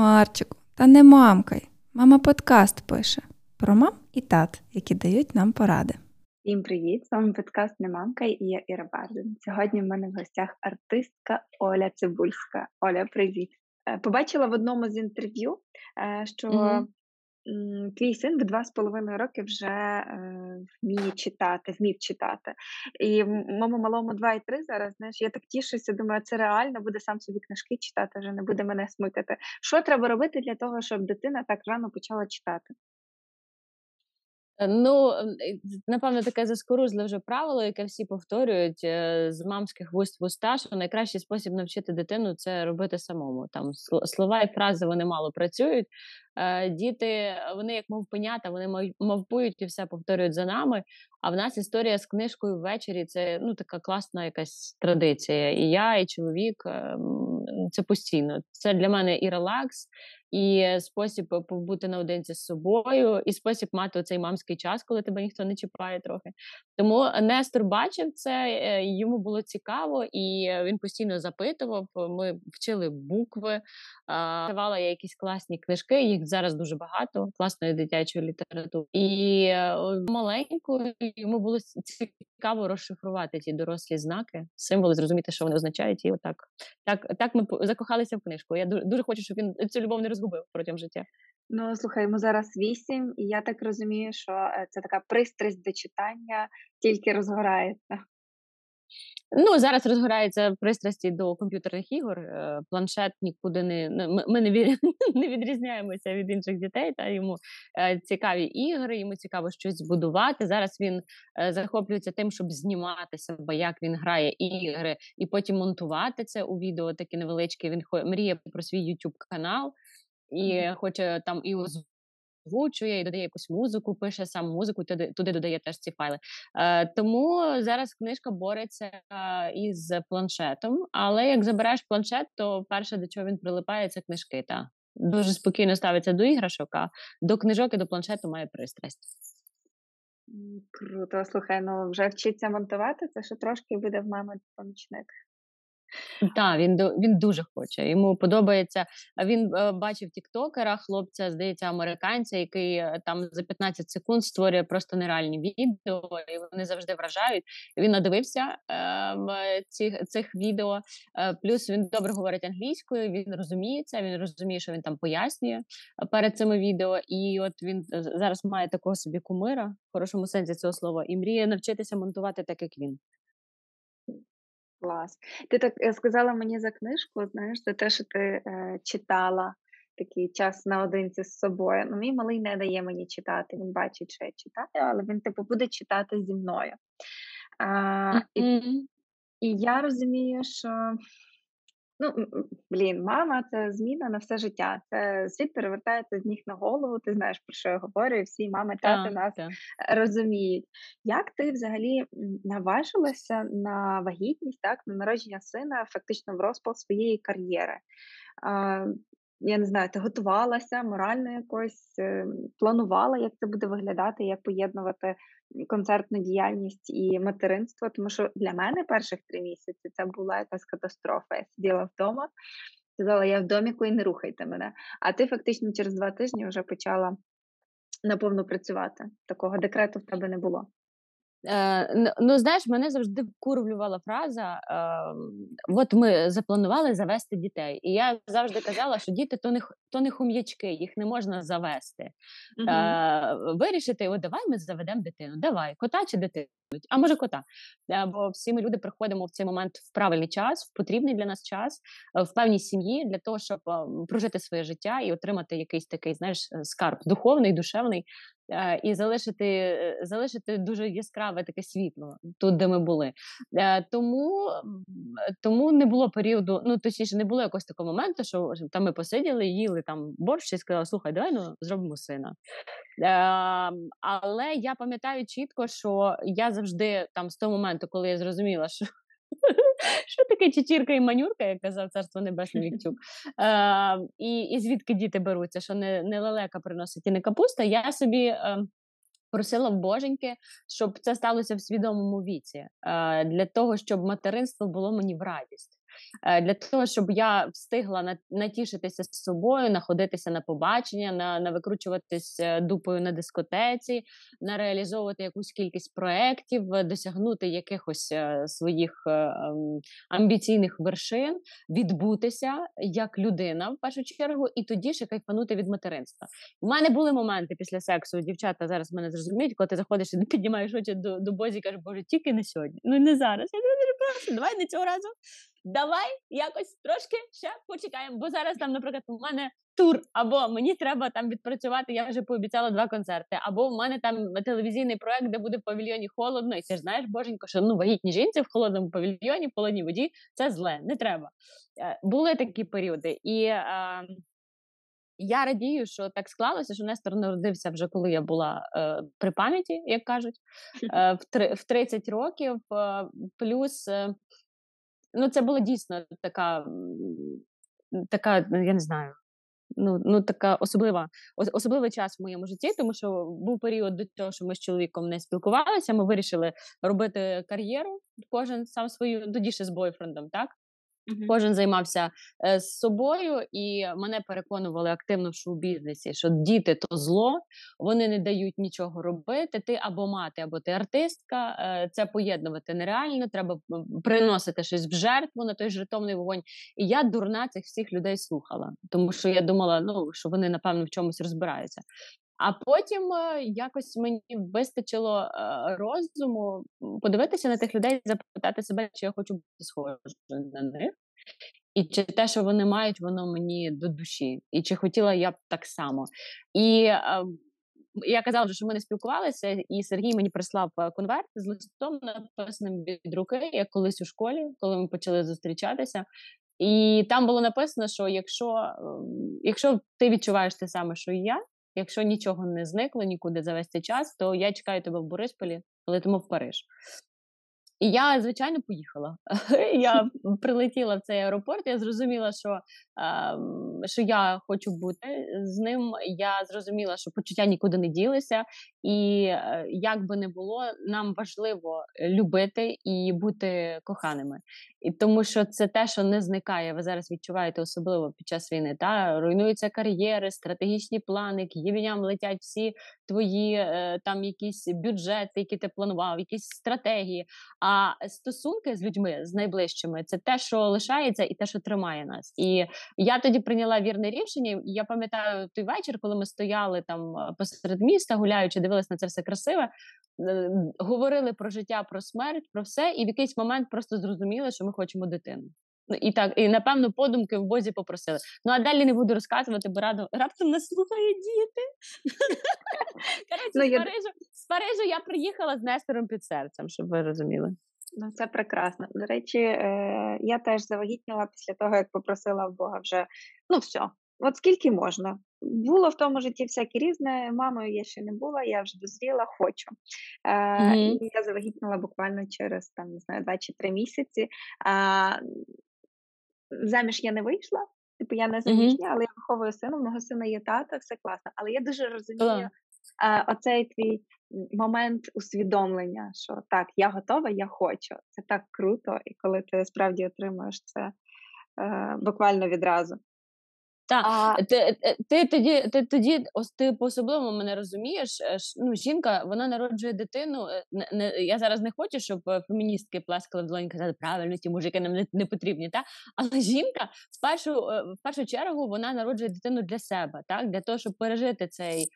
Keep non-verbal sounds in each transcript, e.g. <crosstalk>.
Марчику, та не мамкай. Мама подкаст пише про мам і тат, які дають нам поради. Всім привіт! З вами подкаст Немамка і я Іра Бардин. Сьогодні в мене в гостях артистка Оля Цибульська. Оля, привіт! Е, побачила в одному з інтерв'ю, е, що mm твій син в два з половиною роки вже е, вміє читати, вмів читати. І моєму малому два і три зараз, знаєш, я так тішуся, думаю, це реально буде сам собі книжки читати, вже не буде мене смикати. Що треба робити для того, щоб дитина так рано почала читати? Е, ну, напевно, таке заскорузле вже правило, яке всі повторюють е, з мамських вуст в уста, що найкращий спосіб навчити дитину це робити самому. Там слова і фрази вони мало працюють. Е, діти, вони як мовпенята, вони мовпують і все повторюють за нами. А в нас історія з книжкою ввечері це ну така класна якась традиція. І я, і чоловік ем, це постійно. Це для мене і релакс, і спосіб побути наодинці з собою, і спосіб мати цей мамський час, коли тебе ніхто не чіпає трохи. Тому Нестор бачив це, е, йому було цікаво, і він постійно запитував. Ми вчили букви, давала я якісь класні книжки. Їх зараз дуже багато класної дитячої літератури. І е, маленьку йому було цікаво розшифрувати ті дорослі знаки, символи, зрозуміти, що вони означають. І отак так, так ми закохалися в книжку. Я дуже, хочу, щоб він цю любов не розгубив протягом життя. Ну слухай, зараз вісім, і я так розумію, що е, це така пристрасть до читання тільки розгорається. Ну, зараз розгорається пристрасті до комп'ютерних ігор. Е, планшет нікуди не ну, ми не <laughs> не відрізняємося від інших дітей. Та йому е, цікаві ігри, йому цікаво щось збудувати. Зараз він е, захоплюється тим, щоб знімати себе, як він грає ігри, і потім монтувати це у відео таке невеличке. Він мріє про свій YouTube канал і хоче там і озвучує і додає якусь музику, пише сам музику, туди туди додає теж ці файли. Е, Тому зараз книжка бореться із планшетом. Але як забираєш планшет, то перше, до чого він прилипає, це книжки. Та дуже спокійно ставиться до іграшок, а до книжок і до планшету має пристрасть. Круто, слухай, ну вже вчиться монтувати, це ще трошки буде в мами помічник. Так, він він дуже хоче. Йому подобається. Він е, бачив тіктокера, хлопця, здається, американця, який е, там за 15 секунд створює просто нереальні відео, і вони завжди вражають. Він надивився е, цих цих відео. Е, плюс він добре говорить англійською. Він розуміється. Він розуміє, що він там пояснює перед цими відео. І от він зараз має такого собі кумира в хорошому сенсі цього слова, і мріє навчитися монтувати так, як він. Клас. Ти так е, сказала мені за книжку, знаєш, за те, що ти е, читала такий час наодинці з собою. Ну, мій малий не дає мені читати, він бачить, що я читаю, але він типу буде читати зі мною. А, і, і я розумію, що Ну, блін, мама це зміна на все життя. Це світ перевертається з ніг на голову. Ти знаєш, про що я говорю, і всі мами, тати нас так. розуміють. Як ти взагалі наважилася на вагітність, так, на народження сина, фактично в розпал своєї кар'єри? Я не знаю, ти готувалася морально якось, е, планувала, як це буде виглядати, як поєднувати концертну діяльність і материнство. Тому що для мене перших три місяці це була якась катастрофа. Я сиділа вдома, сказала, я в доміку і не рухайте мене. А ти фактично через два тижні вже почала наповну працювати. Такого декрету в тебе не було. Е, Ну, знаєш, мене завжди вкурвлювала фраза: е, от ми запланували завести дітей. І я завжди казала, що діти то не то не хум'ячки, їх не можна завести. Е, Вирішити, от давай ми заведемо дитину. Давай, кота чи дитину. А може кота. Е, бо всі ми люди приходимо в цей момент в правильний час, в потрібний для нас час, е, в певній сім'ї для того, щоб прожити своє життя і отримати якийсь такий, знаєш, скарб духовний, душевний, Е, і залишити е, залишити дуже яскраве таке світло тут, де ми були. Е, тому тому не було періоду, ну точніше, не було якогось такого моменту, що там ми посиділи, їли там борщ і сказали, слухай, давай ну зробимо сина. Але я пам'ятаю чітко, що я завжди там з того моменту, коли я зрозуміла, що <laughs> що таке чечірка і манюрка, як казав царство небесне Віктюк. <laughs> Е, і і звідки діти беруться, що не не лелека приносить і не капуста. Я собі е, просила в боженьки, щоб це сталося в свідомому віці, е, для того, щоб материнство було мені в радість. Е, для того, щоб я встигла натішитися з собою, находитися на побачення, на, на викручуватись е, дупою на дискотеці, на реалізовувати якусь кількість проєктів, досягнути якихось своїх ем, амбіційних вершин, відбутися як людина в першу чергу, і тоді ще кайфанути від материнства. У мене були моменти після сексу. Дівчата зараз мене зрозуміють, коли ти заходиш і піднімаєш очі до до бозі кажеш, боже, тільки не сьогодні. Ну не зараз. Я дуже прошу, давай не цього разу. Давай якось трошки ще почекаємо. Бо зараз там, наприклад, у мене тур, або мені треба там відпрацювати. Я вже пообіцяла два концерти, або в мене там телевізійний проект, де буде в павільйоні холодно, і ти ж знаєш, боженько, що ну вагітні жінці в холодному павільйоні, в холодній воді це зле, не треба. Е, були такі періоди, і е, я радію, що так склалося, що Нестор народився вже коли я була е, при пам'яті, як кажуть, <laughs> е, в три, в 30 років. Е, плюс е, ну, це була дійсно така, така, я не знаю. Ну, ну така особлива особливий час в моєму житті, тому що був період до того, що ми з чоловіком не спілкувалися. Ми вирішили робити кар'єру, кожен сам свою тоді ще з бойфрендом, так Угу. Кожен займався е, з собою, і мене переконували активно в шоу-бізнесі, що діти то зло, вони не дають нічого робити. Ти або мати, або ти артистка. Е, це поєднувати нереально. Треба приносити щось в жертву на той жертовний вогонь. І я дурна цих всіх людей слухала, тому що я думала, ну що вони напевно в чомусь розбираються. А потім е, якось мені вистачило е, розуму подивитися на тих людей, запитати себе, чи я хочу бути схожою на них, і чи те, що вони мають, воно мені до душі, і чи хотіла я б так само. І е, я казала, що ми не спілкувалися, і Сергій мені прислав конверт з листом, написаним від руки, як колись у школі, коли ми почали зустрічатися. І там було написано, що якщо ем, якщо ти відчуваєш те саме, що і я, Якщо нічого не зникло нікуди за весь цей час, то я чекаю тебе в Борисполі, летимо в Париж. І я, звичайно, поїхала. <laughs> Я <laughs> прилетіла в цей аеропорт. Я зрозуміла, що що я хочу бути з ним. Я зрозуміла, що почуття нікуди не ділися, і е, як би не було, нам важливо любити і бути коханими. І тому що це те, що не зникає. Ви зараз відчуваєте особливо під час війни. Та руйнуються кар'єри, стратегічні плани, к'євіням летять всі твої е, там якісь бюджети, які ти планував, якісь стратегії. А стосунки з людьми з найближчими це те, що лишається, і те, що тримає нас. І я тоді прийняла вірне рішення. Я пам'ятаю той вечір, коли ми стояли там посеред міста, гуляючи, дивилися на це все красиве. Е, говорили про життя, про смерть, про все, і в якийсь момент просто зрозуміли, що ми хочемо дитину. Ну, і так, і напевно, подумки в бозі попросили. Ну а далі не буду розказувати, бо раду раптом нас слухають діти. <laughs> Коротше, ну, з, Парижу, я приїхала з Нестором під серцем, щоб ви розуміли. Ну, це прекрасно. До речі, е, я теж завагітніла після того, як попросила в Бога вже ну все, от скільки можна. Було в тому житті всяке різне. Мамою я ще не була, я вже дозріла, хочу. Е, mm-hmm. І я завагітніла буквально через там, не знаю, два чи три місяці. Е, заміж я не вийшла, типу я не заміжня, mm-hmm. але я виховую сина, в мого сина є тата, все класно. Але я дуже розумію е, оцей твій момент усвідомлення, що так, я готова, я хочу. Це так круто, і коли ти справді отримуєш це е, буквально відразу. Так, а... ти, е, ти тоді ти тоді ось ти по особливому мене розумієш. Е, ну, жінка вона народжує дитину. Е, не, не я зараз не хочу, щоб феміністки плескали в долоні казали, правильно ті мужики нам не, не потрібні. Та але жінка в першу в першу чергу вона народжує дитину для себе, так для того, щоб пережити цей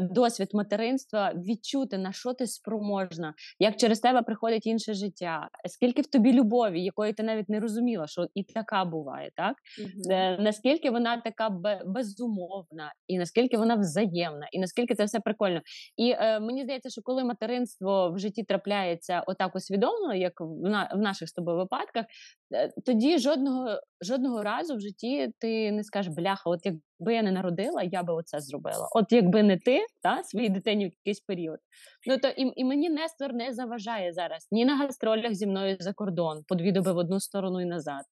досвід материнства, відчути на що ти спроможна, як через тебе приходить інше життя, скільки в тобі любові, якої ти навіть не розуміла, що і така буває, так mm-hmm. наскільки вона така безумовна, і наскільки вона взаємна, і наскільки це все прикольно. І е, мені здається, що коли материнство в житті трапляється отак усвідомлено, як в, на, в наших з тобою випадках, е, тоді жодного жодного разу в житті ти не скажеш бляха, от якби я не народила, я би оце зробила. От якби не ти та своїй дитині в якийсь період. Ну то і і мені Нестор не заважає зараз ні на гастролях зі мною за кордон, по дві доби в одну сторону і назад,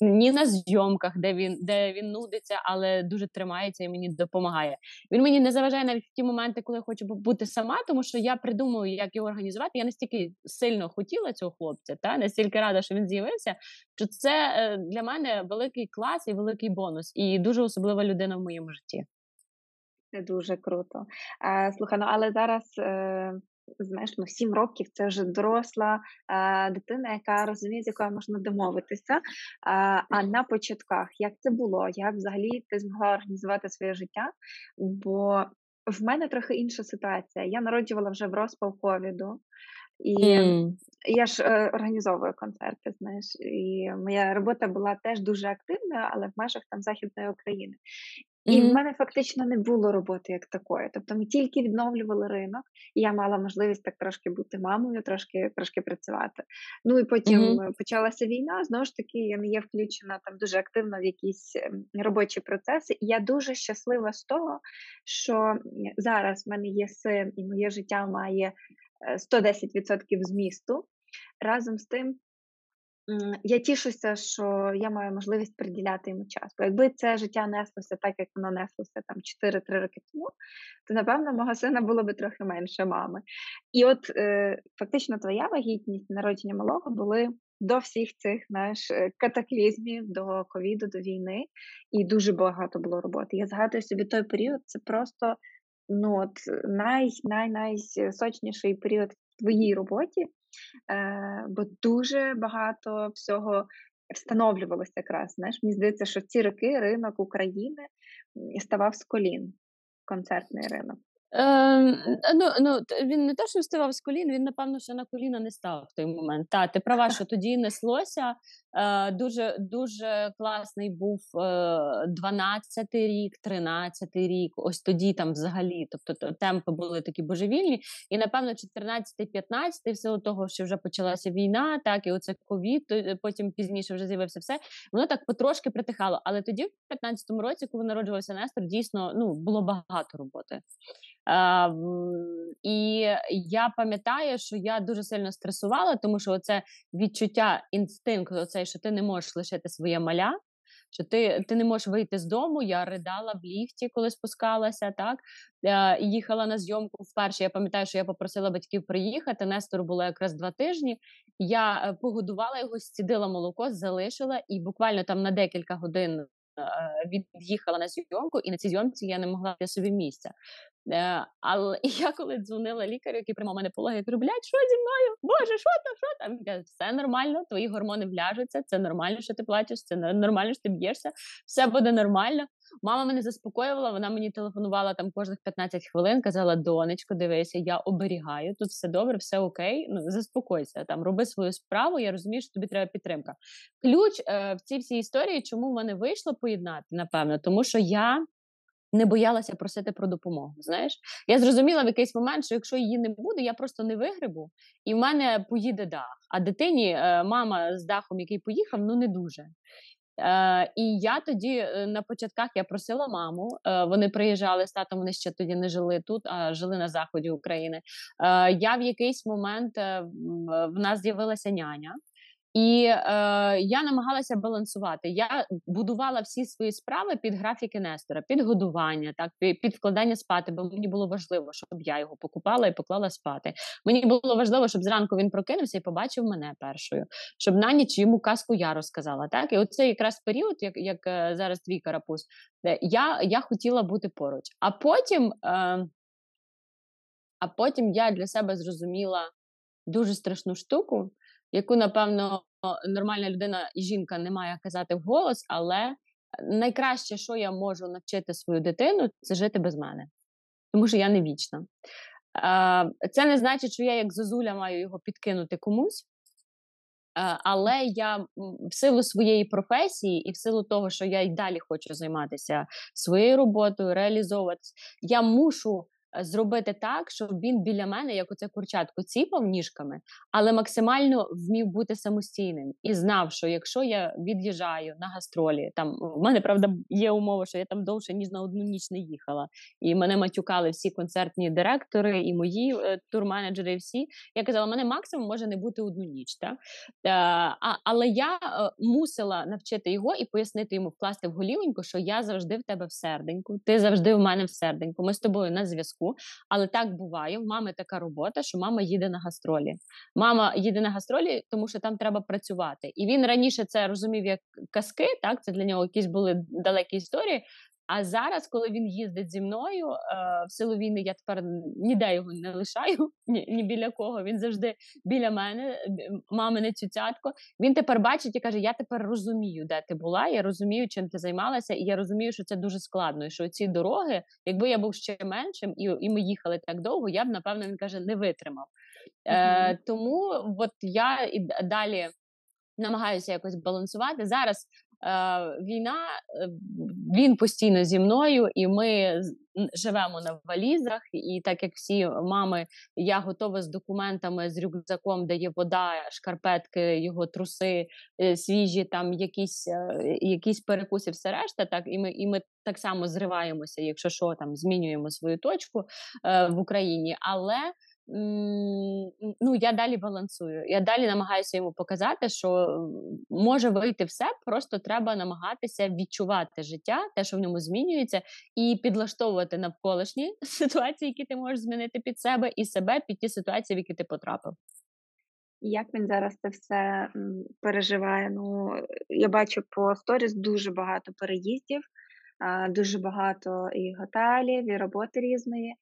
ні на зйомках, де він де він нудиться, але дуже тримається і мені допомагає. Він мені не заважає навіть в ті моменти, коли я хочу бути сама, тому що я придумую, як його організувати. Я настільки сильно хотіла цього хлопця, та настільки рада, що він з'явився. Що це е, для мене великий клас і великий бонус, і дуже особлива людина в моєму житті. Це дуже круто. Е, слухай, ну але зараз е, знаєш, ну 7 років це вже доросла дитина, яка розуміє, з якою можна домовитися. А на початках як це було? Як взагалі ти змогла організувати своє життя? Бо в мене трохи інша ситуація. Я народжувала вже в розпал ковіду. І mm. я ж е, організовую концерти, знаєш, і моя робота була теж дуже активною, але в межах там Західної України. І mm-hmm. в мене фактично не було роботи як такої. Тобто ми тільки відновлювали ринок, і я мала можливість так трошки бути мамою, трошки трошки працювати. Ну і потім mm-hmm. почалася війна. Знову ж таки, я не є включена там дуже активно в якісь ем, робочі процеси. І я дуже щаслива з того, що зараз в мене є син, і моє життя має 110% е, змісту. Разом з тим, я тішуся, що я маю можливість приділяти йому час. Бо якби це життя неслося так, як воно неслося там 4-3 роки тому, то напевно мого сина було би трохи менше мами. І от е, фактично твоя вагітність, народження малого були до всіх цих знаєш, е, катаклізмів, до ковіду, до війни, і дуже багато було роботи. Я згадую собі той період, це просто ну от най най найсочніший період в твоїй роботі. Е, бо дуже багато всього встановлювалося якраз. Знаєш, Мені здається, що в ці роки ринок України ставав з колін, концертний ринок. Е, ну, ну, Він не те, що вставав з колін, він, напевно, що на коліна не став в той момент. Та, ти права, <laughs> що тоді неслося. Е, Дуже дуже класний був е, 12-й рік, 13-й рік. Ось тоді там взагалі. Тобто темпи були такі божевільні. І, напевно, 14-й, 15-й, в силу того, що вже почалася війна, так, і оце ковід, потім пізніше вже з'явився все. Воно так потрошки притихало. Але тоді, в 15-му році, коли народжувався Нестор, дійсно ну, було багато роботи. І я пам'ятаю, що я дуже сильно стресувала, тому що це відчуття інстинкту, оцей, що ти не можеш лишити своє маля. Що ти ти не можеш вийти з дому? Я ридала в ліфті, коли спускалася, так е, їхала на зйомку вперше. Я пам'ятаю, що я попросила батьків приїхати. Нестору було якраз два тижні. Я е, погодувала його, зцідила молоко, залишила, і буквально там на декілька годин Е, від'їхала на зйомку, і на цій зйомці я не могла для собі місця. Е, але <laughs> я коли дзвонила лікарю, який приймав мене пологи, я кажу, блядь, що зі мною? Боже, що там, що там? Він каже, все нормально, твої гормони вляжуться, це нормально, що ти плачеш, це нормально, що ти б'єшся, все буде нормально. Мама мене заспокоювала, вона мені телефонувала там кожних 15 хвилин, казала: Донечко, дивися, я оберігаю, тут все добре, все окей. Ну заспокойся, там роби свою справу. Я розумію, що тобі треба підтримка. Ключ е, в цій всій історії, чому в мене вийшло поєднати, напевно, тому що я. Не боялася просити про допомогу. Знаєш, я зрозуміла в якийсь момент, що якщо її не буде, я просто не вигрибу, і в мене поїде дах. А дитині е, мама з дахом, який поїхав, ну не дуже. Е, І я тоді е, на початках я просила маму. Е, Вони приїжджали з татом. Вони ще тоді не жили тут, а жили на заході України. Е, Я в якийсь момент е, в нас з'явилася няня. І е, я намагалася балансувати. Я будувала всі свої справи під графіки Нестора, під годування, так під вкладання спати, бо мені було важливо, щоб я його покупала і поклала спати. Мені було важливо, щоб зранку він прокинувся і побачив мене першою, щоб на ніч йому казку я розказала. Так, і оце якраз період, як як е, зараз твій карапуз, я я хотіла бути поруч. А потім, е, а потім я для себе зрозуміла дуже страшну штуку яку, напевно, нормальна людина і жінка не має казати вголос, але найкраще, що я можу навчити свою дитину, це жити без мене, тому що я не вічна. Це не значить, що я, як зозуля, маю його підкинути комусь. Але я в силу своєї професії і в силу того, що я й далі хочу займатися своєю роботою, реалізовуватися, я мушу зробити так, щоб він біля мене, як оце курчатко, ціпав ніжками, але максимально вмів бути самостійним і знав, що якщо я від'їжджаю на гастролі, там в мене правда є умова, що я там довше ніж на одну ніч не їхала, і мене матюкали всі концертні директори, і мої е, турменеджери. Всі я казала, мене максимум може не бути одну ніч. Та? Е, а, Але я е, мусила навчити його і пояснити йому, вкласти в голівеньку, що я завжди в тебе в серденьку, ти завжди в мене в серденьку. Ми з тобою на зв'язку зв'язку. Але так буває. В мами така робота, що мама їде на гастролі. Мама їде на гастролі, тому що там треба працювати. І він раніше це розумів як казки. Так, це для нього якісь були далекі історії. А зараз, коли він їздить зі мною е, в силу війни, я тепер ніде його не лишаю, <laughs> ні, ні біля кого. Він завжди біля мене, мамине цюцятко. Він тепер бачить і каже: Я тепер розумію, де ти була. Я розумію, чим ти займалася, і я розумію, що це дуже складно. І що ці дороги, якби я був ще меншим, і і ми їхали так довго, я б напевно він каже, не витримав. Е, Тому от я і далі намагаюся якось балансувати зараз. Е, війна, е, він постійно зі мною, і ми живемо на валізах. І так як всі мами, я готова з документами, з рюкзаком, де є вода, шкарпетки, його труси, е, свіжі, там якісь якісь перекуси, все решта. Так, і ми і ми так само зриваємося, якщо що там змінюємо свою точку в Україні. Але ну я далі балансую. Я далі намагаюся йому показати, що може вийти все, просто треба намагатися відчувати життя, те, що в ньому змінюється, і підлаштовувати навколишні <laughs> ситуації, які ти можеш змінити під себе, і себе під ті ситуації, в які ти потрапив. Як він зараз це все переживає? Ну я бачу по сторіс дуже багато переїздів, дуже багато і готелів, і роботи різної.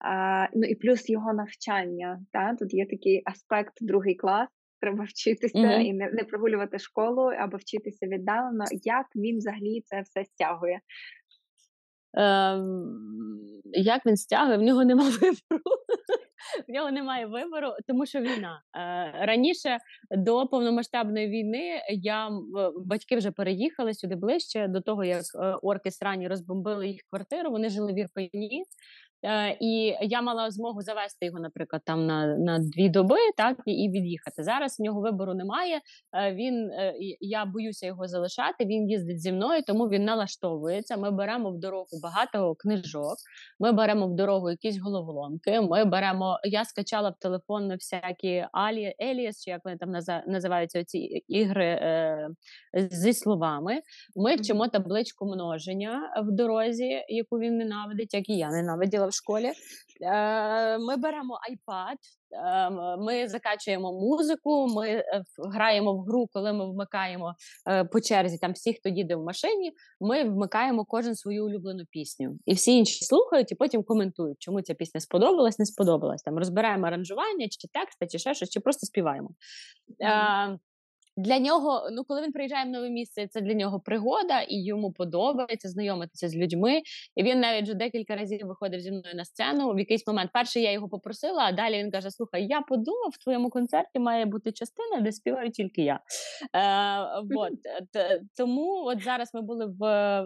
А, Ну і плюс його навчання. Та? Тут є такий аспект другий клас. Треба вчитися mm-hmm. і не не прогулювати школу або вчитися віддалено. Як він взагалі це все стягує? Ем, Як він стягує? В нього немає <laughs> вибору. В нього немає вибору, тому що війна е, раніше до повномасштабної війни я батьки вже переїхали сюди ближче до того, як е, орки срані розбомбили їх квартиру. Вони жили в Ірпені. Е, і я мала змогу завести його, наприклад, там на на дві доби, так і від'їхати. Зараз в нього вибору немає. Е, він е, я боюся його залишати. Він їздить зі мною, тому він налаштовується. Ми беремо в дорогу багато книжок. Ми беремо в дорогу якісь головоломки. Ми беремо. Я скачала в телефон всякі Алі Еліас, чи як вони там називаються ці ігри е, зі словами. Ми вчимо табличку множення в дорозі, яку він ненавидить, як і я ненавиділа в школі. Е, ми беремо iPad, е, ми закачуємо музику, ми е, граємо в гру, коли ми вмикаємо по черзі там всі, хто їде в машині, ми вмикаємо кожен свою улюблену пісню. І всі інші слухають і потім коментують, чому ця пісня сподобалась, не сподобалась. Там розбираємо аранжування, чи тексти, чи ще щось, чи просто співаємо. Mm-hmm. Для нього, ну коли він приїжджає в нове місце, це для нього пригода, і йому подобається знайомитися з людьми. І він навіть вже декілька разів виходив зі мною на сцену. В якийсь момент перший я його попросила, а далі він каже: Слухай, я подумав, в твоєму концерті має бути частина, де співаю тільки я. Е, вот. <laughs> Тому от зараз ми були в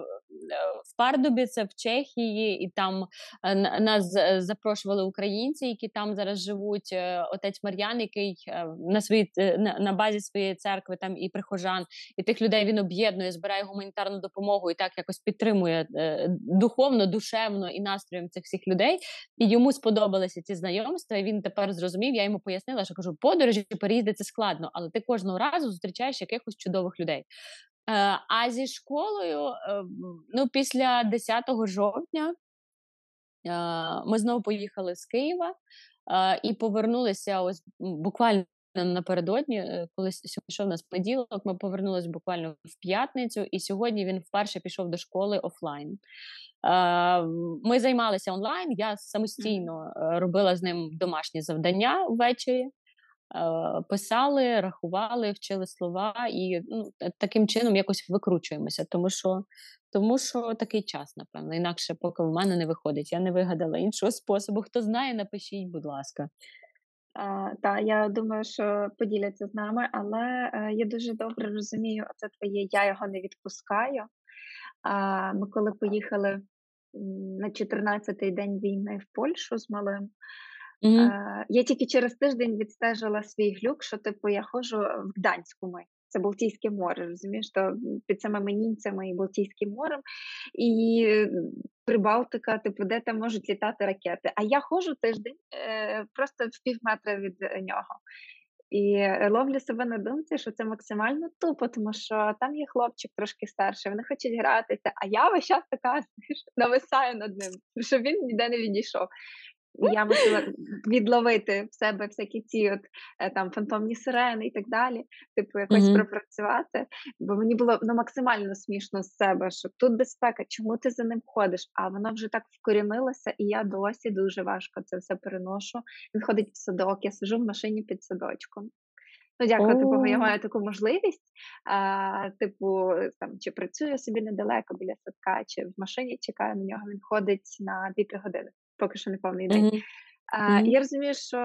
в Пардубі, це в Чехії, і там е, нас запрошували українці, які там зараз живуть. Е, отець Мар'ян, який е, на своїй на, на базі своєї церкви там і прихожан, і тих людей він об'єднує, збирає гуманітарну допомогу і так якось підтримує духовно, душевно і настроєм цих всіх людей. І йому сподобалися ці знайомства. і Він тепер зрозумів. Я йому пояснила, що кажу, подорожі переїзди це складно, але ти кожного разу зустрічаєш якихось чудових людей. Е, а зі школою, е, ну, після 10 жовтня, е, ми знову поїхали з Києва і повернулися ось буквально напередодні, коли йшов нас понеділок, ми повернулися буквально в п'ятницю, і сьогодні він вперше пішов до школи офлайн. Ми займалися онлайн. Я самостійно робила з ним домашні завдання ввечері. Е, писали, рахували, вчили слова і ну, таким чином якось викручуємося, тому що тому що такий час, напевно, інакше поки в мене не виходить. Я не вигадала іншого способу. Хто знає, напишіть, будь ласка. Так, я думаю, що поділяться з нами, але е, я дуже добре розумію, це твоє я його не відпускаю. Ми коли поїхали на 14-й день війни в Польщу з малим. Mm-hmm. я тільки через тиждень відстежила свій глюк, що типу я ходжу в Гданську ми. Це Балтійське море, розумієш, то під самими німцями і Балтійським морем, і Прибалтика, типу, де там можуть літати ракети. А я ходжу тиждень е, просто в пів метра від нього. І ловлю себе на думці, що це максимально тупо, тому що там є хлопчик трошки старший, вони хочуть гратися, а я весь час така <laughs> нависаю над ним, щоб він ніде не відійшов. Я мусила відловити в себе всякі ці от е, там фантомні сирени і так далі, типу, якось mm-hmm. пропрацювати. Бо мені було ну, максимально смішно з себе, що тут безпека, чому ти за ним ходиш? А воно вже так вкорінилося, і я досі дуже важко це все переношу. Він ходить в садок, я сижу в машині під садочком. Ну, дякувати Богу, я маю таку можливість. А, Типу, там чи працюю собі недалеко біля садка, чи в машині чекаю на нього. Він ходить на 2-3 години поки що не повний день. Mm-hmm. А, Я розумію, що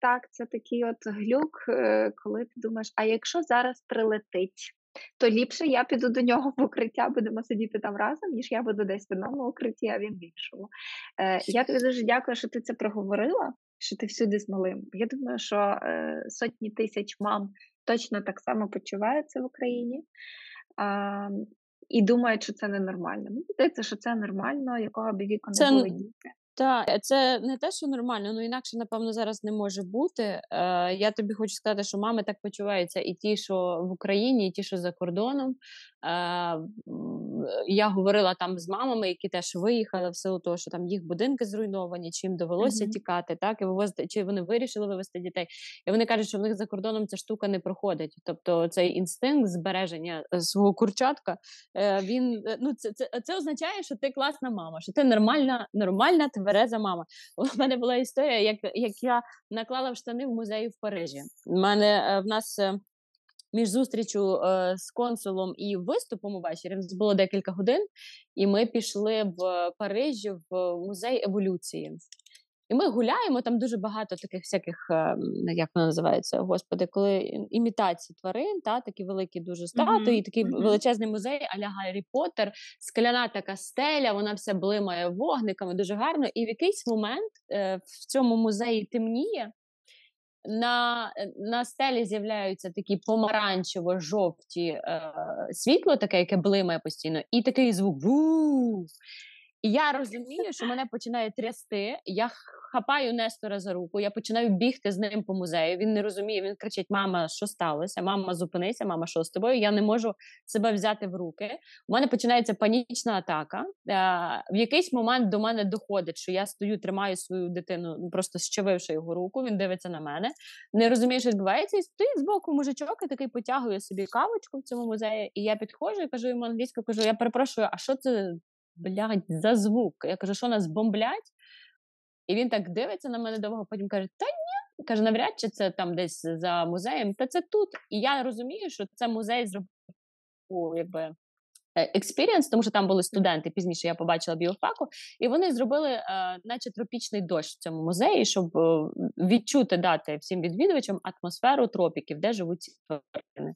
так, це такий от глюк, е, коли ти думаєш, а якщо зараз прилетить, то ліпше я піду до нього в укриття, будемо сидіти там разом, ніж я буду десь в одному укритті, а він в іншому. Е, Я тобі дуже дякую, що ти це проговорила, що ти всюди з малим. Я думаю, що е, сотні тисяч мам точно так само почуваються в Україні. І думають, що це ненормально. Мені здається, що це нормально, якого би віку не були діти. Так, е, це не те, що нормально, ну інакше, напевно, зараз не може бути. Е, Я тобі хочу сказати, що мами так почуваються і ті, що в Україні, і ті, що за кордоном. Е, Я говорила там з мамами, які теж виїхали в силу того, що там їх будинки зруйновані, чи їм довелося mm-hmm. тікати, так і вивозити, чи вони вирішили вивезти дітей. І вони кажуть, що в них за кордоном ця штука не проходить. Тобто цей інстинкт збереження е, свого курчатка, е, він ну це це, це означає, що ти класна мама, що ти нормальна, нормальна твереза мама. У мене була історія, як як я наклала в штани в музеї в Парижі. У мене в нас між зустрічю е, з консулом і виступом увечері нас було декілька годин, і ми пішли в Парижі в музей еволюції. І ми гуляємо, там дуже багато таких всяких, е, як воно називається, господи, коли імітації тварин, та такі великі дуже статуї, mm-hmm. такий mm-hmm. величезний музей, аля Гаррі Поттер, скляна така стеля, вона вся блимає вогниками, дуже гарно. І в якийсь момент е, в цьому музеї темніє, на на стелі з'являються такі помаранчево-жовті е, світло, таке, яке блимає постійно, і такий звук. бу І я розумію, що мене починає трясти. Я хапаю Нестора за руку, я починаю бігти з ним по музею. Він не розуміє, він кричить: Мама, що сталося? Мама, зупинися, мама, що з тобою? Я не можу себе взяти в руки. У мене починається панічна атака. В якийсь момент до мене доходить, що я стою, тримаю свою дитину, ну, просто щавивши його руку. Він дивиться на мене, не розуміє, що відбувається, і стоїть з боку мужичок і такий потягує собі кавочку в цьому музеї. І я підходжу і кажу йому англійською, кажу: я перепрошую, а що це? Блядь, за звук. Я кажу, що нас бомблять? І він так дивиться на мене довго, потім каже: Та ні, каже, навряд чи це там десь за музеєм, та це тут. І я розумію, що це музей зробив якби. Експірієнс, тому що там були студенти. Пізніше я побачила біофаку, і вони зробили, е, наче тропічний дощ в цьому музеї, щоб е, відчути дати всім відвідувачам атмосферу тропіків, де живуть ці тварини.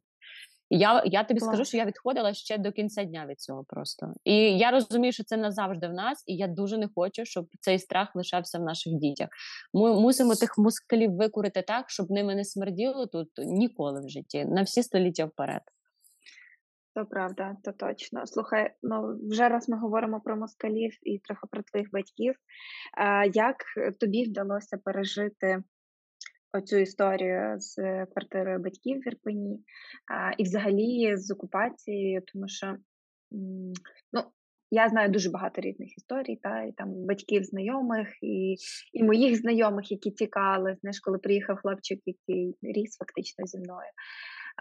Я я тобі Клас. скажу, що я відходила ще до кінця дня від цього просто. І я розумію, що це назавжди в нас, і я дуже не хочу, щоб цей страх лишався в наших дітях. Ми мусимо тих мускулів викурити так, щоб ними не смерділо тут ніколи в житті, на всі століття вперед. То правда, то точно. Слухай, ну вже раз ми говоримо про москалів і трохи про твоїх батьків. Як тобі вдалося пережити оцю історію з квартирою батьків в Ірпені і взагалі з окупацією, тому що ну, я знаю дуже багато різних історій, та, і там батьків знайомих, і і моїх знайомих, які тікали, знаєш, коли приїхав хлопчик, який ріс фактично зі мною.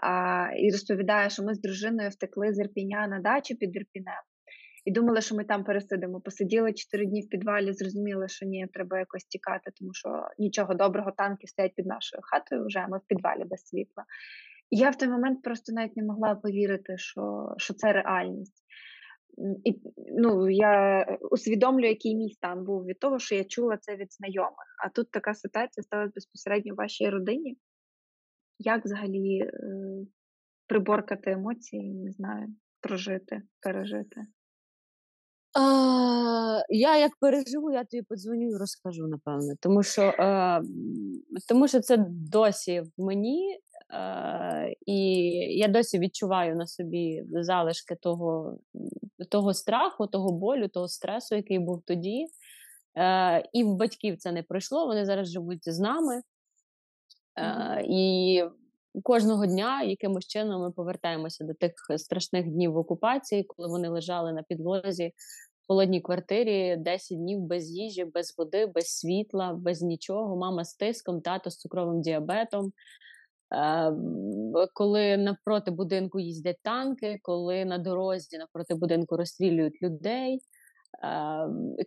А, І розповідає, що ми з дружиною втекли з Ірпіня на дачу під Ірпінем і думали, що ми там пересидимо. Посиділи чотири дні в підвалі, зрозуміли, що ні, треба якось тікати, тому що нічого доброго, танки стоять під нашою хатою вже, ми в підвалі без світла. І я в той момент просто навіть не могла повірити, що, що це реальність. І ну, я усвідомлюю, який мій стан був від того, що я чула це від знайомих. А тут така ситуація сталася безпосередньо в вашій родині. Як взагалі е, приборкати емоції, не знаю, прожити, пережити? А, Я як переживу, я тобі подзвоню і розкажу, напевно. Тому що е, тому що це досі в мені, е, і я досі відчуваю на собі залишки того того страху, того болю, того стресу, який був тоді. Е, І в батьків це не пройшло. Вони зараз живуть з нами. Е, І кожного дня якимось чином ми повертаємося до тих страшних днів окупації, коли вони лежали на підлозі в холодній квартирі 10 днів без їжі, без води, без світла, без нічого. Мама з тиском, тато з цукровим діабетом. Е, коли навпроти будинку їздять танки, коли на дорозі навпроти будинку розстрілюють людей,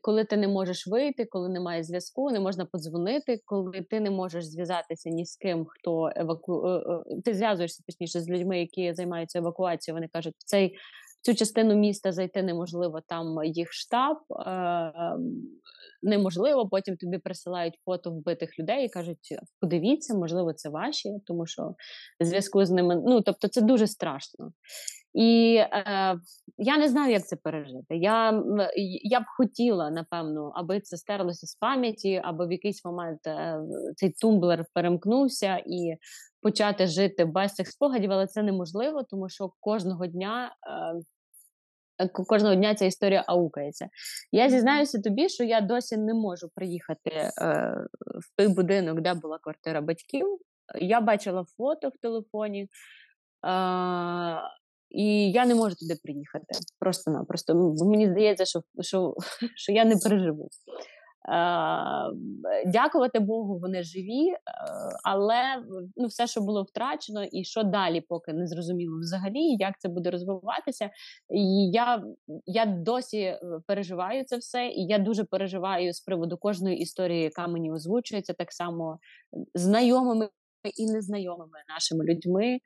коли ти не можеш вийти, коли немає зв'язку, не можна подзвонити, коли ти не можеш зв'язатися ні з ким, хто еваку... Е, е, ти зв'язуєшся точніше з людьми, які займаються евакуацією. Вони кажуть, в цей в цю частину міста зайти неможливо, там їх штаб неможливо. Потім тобі присилають фото вбитих людей і кажуть: подивіться, можливо, це ваші, тому що зв'язку з ними ну тобто, це дуже страшно. І е, я не знаю, як це пережити. Я я б хотіла, напевно, аби це стерлося з пам'яті, аби в якийсь момент е, цей тумблер перемкнувся і почати жити без цих спогадів, але це неможливо, тому що кожного дня. Е, Кожного дня ця історія аукається. Я зізнаюся тобі, що я досі не можу приїхати е, в той будинок, де була квартира батьків. Я бачила фото в телефоні, е, і я не можу туди приїхати. Просто-напросто. Мені здається, що що, <laughs> що я не переживу. Дякувати Богу, вони живі, е, але ну, все, що було втрачено, і що далі, поки не зрозуміло взагалі, як це буде розвиватися. І Я я досі е, переживаю це все, і я дуже переживаю з приводу кожної історії, яка мені озвучується, так само знайомими і незнайомими нашими людьми,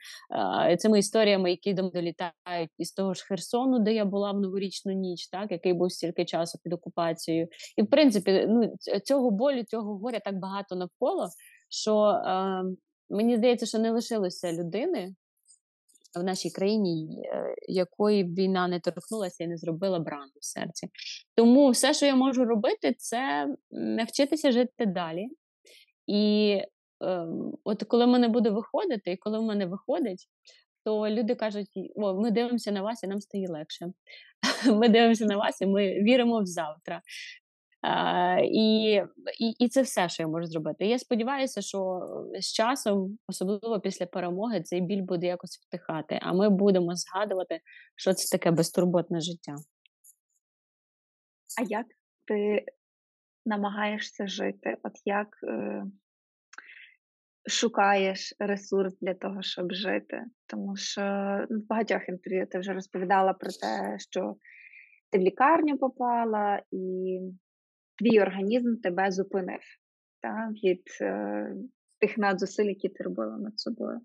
цими історіями, які до долітають із того ж Херсону, де я була в новорічну ніч, так який був стільки часу під окупацією, і в принципі, ну цього болю, цього горя так багато навколо, що е, мені здається, що не лишилося людини. В нашій країні, е, якої б війна не торкнулася і не зробила брану в серці. Тому все, що я можу робити, це навчитися жити далі і от коли в мене буде виходити, і коли в мене виходить, то люди кажуть: О, ми дивимося на вас, і нам стає легше. <laughs> Ми дивимося на вас, і ми віримо в завтра. А, і, і і, це все, що я можу зробити. Я сподіваюся, що з часом, особливо після перемоги, цей біль буде якось втихати, а ми будемо згадувати, що це таке безтурботне життя. А як ти намагаєшся жити? От як е, шукаєш ресурс для того, щоб жити. Тому що ну, в багатьох інтерв'ю ти вже розповідала про те, що ти в лікарню попала, і твій організм тебе зупинив та, від е, тих надзусиль, які ти робила над собою,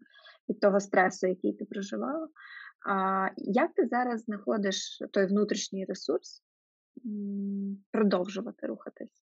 від того стресу, який ти проживала. А як ти зараз знаходиш той внутрішній ресурс продовжувати рухатись?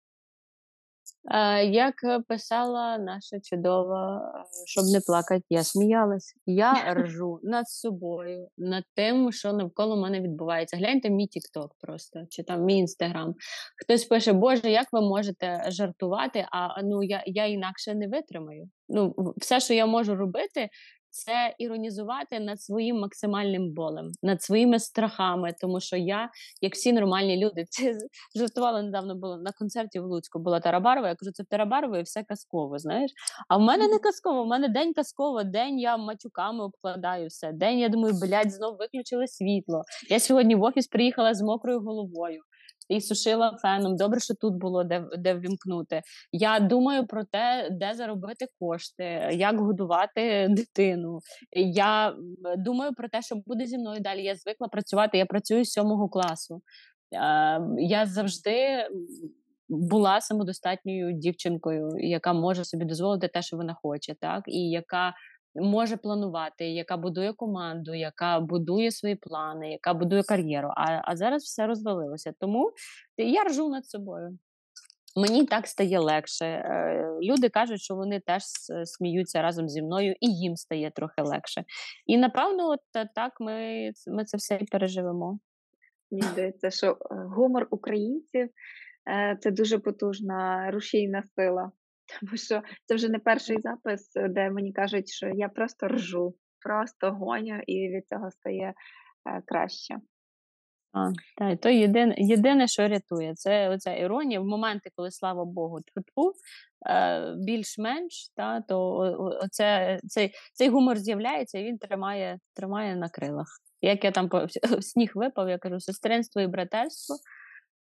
Як писала наша чудова, щоб не плакати, я сміялась. Я <laughs> ржу над собою, над тим, що навколо мене відбувається. Гляньте мій Тікток просто чи там мій інстаграм. Хтось пише, Боже, як ви можете жартувати? А ну я я інакше не витримаю. Ну, все, що я можу робити, це іронізувати над своїм максимальним болем, над своїми страхами, тому що я, як всі нормальні люди, <laughs> це жартувала недавно було на концерті в Луцьку. Була Тарабарова. Я кажу, це Тарабарова і все казково. Знаєш, а в мене не казково. в мене день казково, день я матюками обкладаю все. День я думаю, блядь, знов виключили світло. Я сьогодні в офіс приїхала з мокрою головою і сушила феном. Добре, що тут було де де ввімкнути. Я думаю про те, де заробити кошти, як годувати дитину. Я думаю про те, що буде зі мною далі. Я звикла працювати. Я працюю з сьомого класу. Я завжди. Була самодостатньою дівчинкою, яка може собі дозволити те, що вона хоче, так і яка може планувати, яка будує команду, яка будує свої плани, яка будує кар'єру. А а зараз все розвалилося. Тому я ржу над собою. Мені так стає легше. Е, люди кажуть, що вони теж сміються разом зі мною, і їм стає трохи легше. І напевно, от так ми ми це все і переживемо. Мені здається, що е, гумор українців е, це дуже потужна рушійна сила. Тому що це вже не перший запис, де мені кажуть, що я просто ржу, просто гоню, і від цього стає е, краще. А, та, то єдине, єдине, що рятує, це оця іронія. В моменти, коли слава Богу, тьфу, е, більш-менш, та, то оце, цей цей гумор з'являється і він тримає тримає на крилах. Як я там <laughs> сніг випав, я кажу, сестринство і братерство,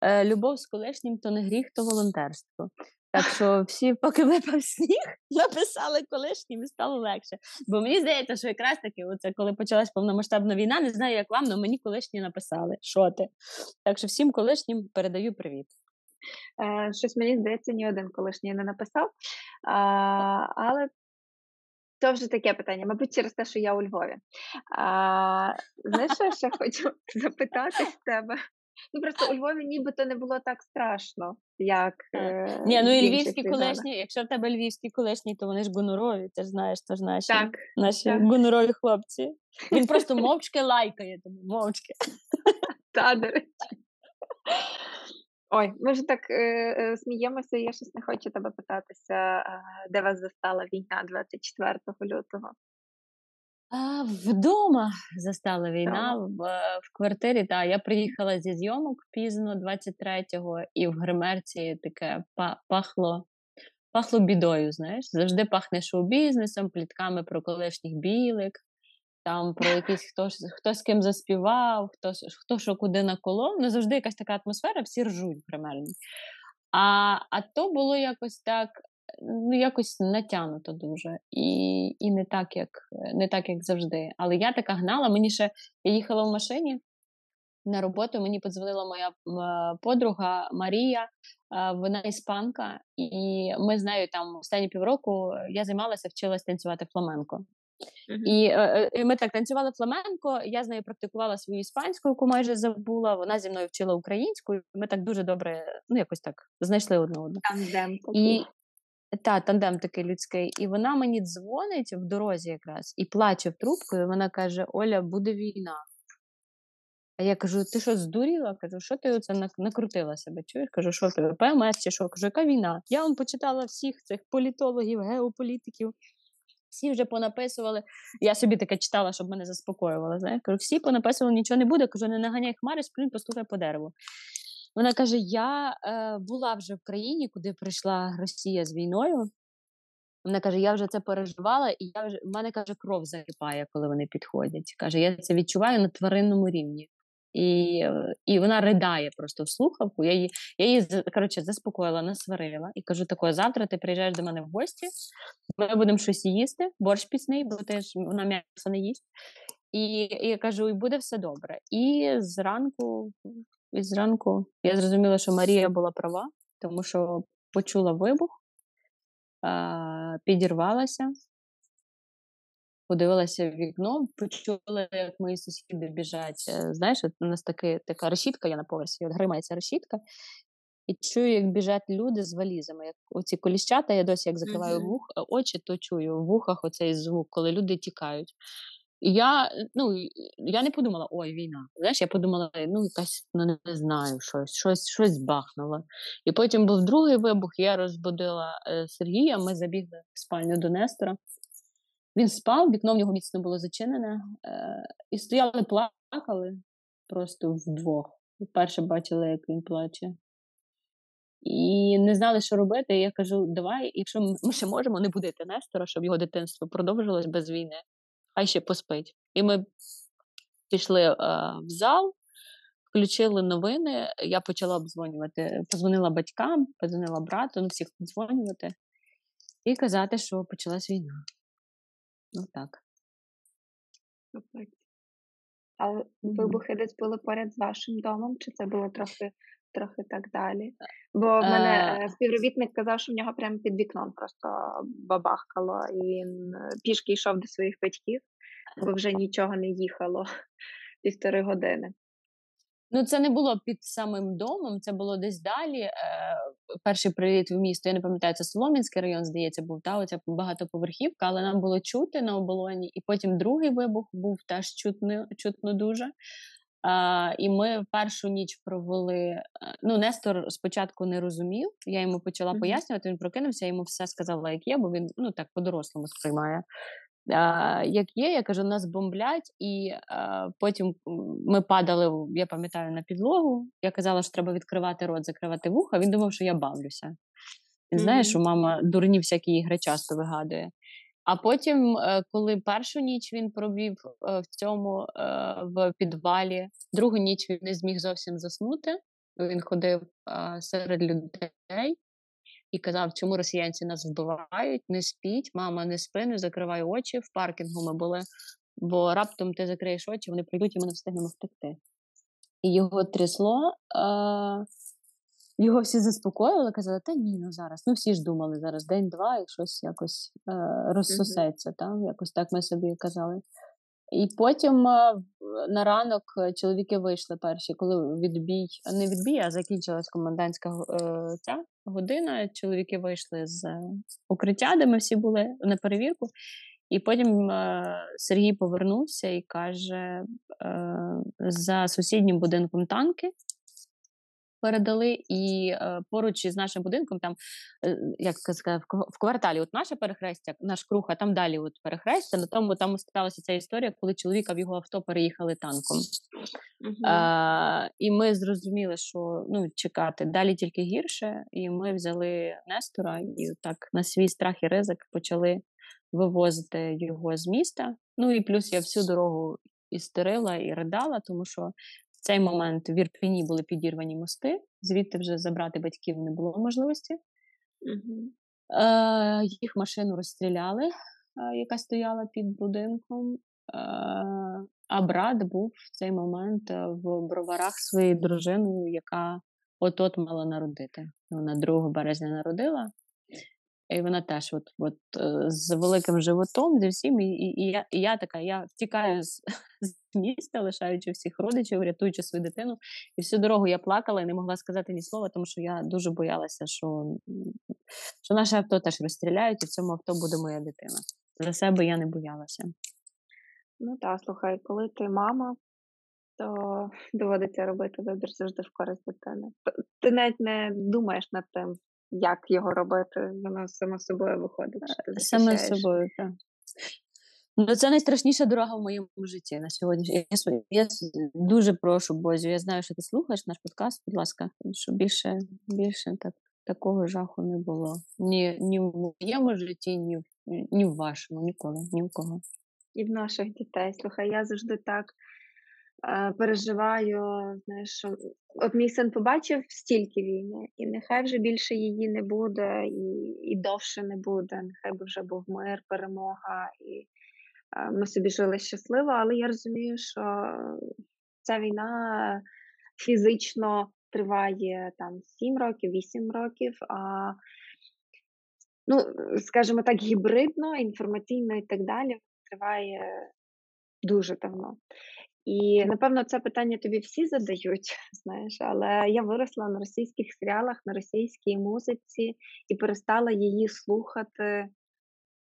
е, любов з колишнім то не гріх, то волонтерство. Так що всі, поки випав сніг, <laughs> написали колишнім стало легше. Бо мені здається, що якраз таки, оце коли почалась повномасштабна війна, не знаю, як вам, але мені колишні написали, що ти. Так що всім колишнім передаю привіт. Е, Щось мені здається, ні один колишній не написав. А, Але то вже таке питання, мабуть, через те, що я у Львові. А, Знаєш, що я ще хочу <laughs> запитати з тебе? Ну просто у Львові нібито не було так страшно, як е, Ні, ну і львівські колишні. Якщо в тебе львівські колишні, то вони ж гонорові, ти ж знаєш, то ж наші так, наші так. гонорові хлопці. Він <laughs> просто мовчки лайкає тобі, мовчки. Та, до речі. Ой, ми ж так е, е, сміємося, я щось не хочу тебе питатися, е, де вас застала війна 24 лютого. А, Вдома застала війна в, в квартирі. Та я приїхала зі зйомок пізно 23-го, і в гримерці таке пахло пахло бідою. Знаєш, завжди пахне шоу-бізнесом, плітками про колишніх білик, там про якийсь хто хто з ким заспівав, хто хто що куди наколов. Ну завжди якась така атмосфера, всі ржуть примерно. А а то було якось так ну, якось натягнуто дуже, і і не так, як не так, як завжди. Але я така гнала. Мені ще я їхала в машині на роботу. Мені подзвонила моя подруга Марія, вона іспанка, і ми з нею там останні півроку я займалася, вчилась танцювати фламенко. Uh-huh. І, е, і ми так танцювали фламенко. Я з нею практикувала свою іспанську, яку майже забула. Вона зі мною вчила українську. і Ми так дуже добре, ну якось так знайшли одне одну. Тандем. І та, тандем такий людський. І вона мені дзвонить в дорозі якраз і плаче в трубку, і вона каже: Оля, буде війна. А я кажу: ти що здуріла? Кажу, що ти оце накрутила себе? Чуєш? Кажу, що тебе? ПМС чи що? Кажу, яка війна? Я вам почитала всіх цих політологів, геополітиків. Всі вже понаписували. Я собі таке читала, щоб мене заспокоювали. Знаєш? Кажу, всі понаписували, нічого не буде. Кажу, не наганяй хмари, сплюнь, постукай по дереву. Вона каже: Я е, була вже в країні, куди прийшла Росія з війною. Вона каже: Я вже це переживала, і я вже в мене каже, кров закипає, коли вони підходять. Каже, я це відчуваю на тваринному рівні. І і вона ридає просто в слухавку. Я її я її коротше, заспокоїла, насварила і кажу: тако, завтра ти приїжджаєш до мене в гості, ми будемо щось їсти, борщ пісний, бо теж вона м'ясо не їсть. І, і я кажу, і буде все добре. І зранку і зранку я зрозуміла, що Марія була права, тому що почула вибух, підірвалася, подивилася в вікно, почула, як мої сусіди біжать. Е, знаєш, у нас таки, така решітка, я на поверсі, от гримається решітка, і чую, як біжать люди з валізами. Як оці коліщата, я досі як закриваю вух, очі, то чую в вухах оцей звук, коли люди тікають. І я ну, я не подумала, ой, війна. Знаєш, я подумала, ну, якась, ну не знаю, щось щось, щось бахнуло. І потім був другий вибух, я розбудила е, Сергія, ми забігли в спальню до Нестора. Він спав, вікно в нього міцно було зачинене, е, і стояли, плакали просто вдвох. Вперше бачили, як він плаче. І не знали, що робити. І я кажу: давай, якщо ми ще можемо, не будити Нестора, щоб його дитинство продовжилось без війни хай ще поспить. І ми пішли е, в зал, включили новини. Я почала обдзвонювати, позвонила батькам, позвонила брату, ну всіх подзвонювати і казати, що почалась війна. Ну так. А вибухи десь були поряд з вашим домом, чи це було трохи трохи так далі? Бо в мене е, співробітник казав, що в нього прямо під вікном просто бабахкало, і він е, пішки йшов до своїх батьків, бо вже нічого не їхало <laughs> півтори години. Ну, це не було під самим домом, це було десь далі. Е, Перший приліт в місто, я не пам'ятаю, це Солом'янський район, здається, був та оця багатоповерхівка, але нам було чути на оболоні. І потім другий вибух був теж чутно, чутно дуже. І ми першу ніч провели. Е, ну, Нестор спочатку не розумів. Я йому почала mm-hmm. пояснювати. Він прокинувся, йому все сказала, як є, бо він ну так по-дорослому сприймає. а, як є, я кажу, нас бомблять, і а, потім ми падали, я пам'ятаю, на підлогу. Я казала, що треба відкривати рот, закривати вуха. Він думав, що я бавлюся. Він знає, що мама дурні всякі ігри часто вигадує. А потім, е, коли першу ніч він провів е, в цьому е, в підвалі, другу ніч він не зміг зовсім заснути. Він ходив серед людей і казав, чому росіянці нас вбивають, не спіть, мама, не спи, не закривай очі. В паркінгу ми були, бо раптом ти закриєш очі, вони прийдуть і ми не встигнемо втекти. І його трясло. Його всі заспокоювали, казали, та ні, ну зараз. Ну всі ж думали зараз день-два, і щось якось е, розсосеться. Там, якось так ми собі казали. І потім е, на ранок чоловіки вийшли перші, коли відбій, не відбій, а закінчилась комендантська е, ця година. Чоловіки вийшли з укриття, де ми всі були на перевірку. І потім е, Сергій повернувся і каже: е, за сусіднім будинком танки передали, і е, поруч із нашим будинком, там е, як сказати, в кварталі, от наше перехрестя, наш круг, а там далі от перехрестя. На тому там сталася ця історія, коли чоловіка в його авто переїхали танком. Uh-huh. Е, і ми зрозуміли, що ну чекати далі тільки гірше. І ми взяли Нестора і так на свій страх і ризик почали вивозити його з міста. Ну і плюс я всю дорогу істерила і ридала, тому що цей момент в Ірпені були підірвані мости, звідти вже забрати батьків не було можливості. Е, Їх машину розстріляли, е, яка стояла під будинком. Е, а брат був в цей момент в броварах своєю дружиною, яка от-от мала народити. Вона 2 березня народила. І вона теж от, от з великим животом, зі всім, і, і, і, я і я така, я втікаю з, з <laughs> міста, лишаючи всіх родичів, рятуючи свою дитину. І всю дорогу я плакала і не могла сказати ні слова, тому що я дуже боялася, що що наше авто теж розстріляють, і в цьому авто буде моя дитина. За себе я не боялася. Ну так, слухай, коли ти мама, то доводиться робити вибір завжди в користь дитини. Ти навіть не думаєш над тим, як його робити, воно само собою виходить. ти Саме собою, так. Ну, це найстрашніша дорога в моєму житті на сьогодні. Я, я дуже прошу, Бозю, я знаю, що ти слухаєш наш подкаст, будь ласка, щоб більше більше так, такого жаху не було. Ні ні в моєму житті, ні в, ні в вашому, ніколи, ні в кого. І в наших дітей. Слухай, я завжди так Е, переживаю, знаєш, от мій син побачив стільки війни, і нехай вже більше її не буде, і і довше не буде. Нехай би вже був мир, перемога, і е, ми собі жили щасливо, але я розумію, що ця війна фізично триває там 7 років, 8 років. а Ну, скажімо так, гібридно, інформаційно і так далі триває дуже давно. І напевно це питання тобі всі задають, <laughs> знаєш, але я виросла на російських серіалах, на російській музиці і перестала її слухати.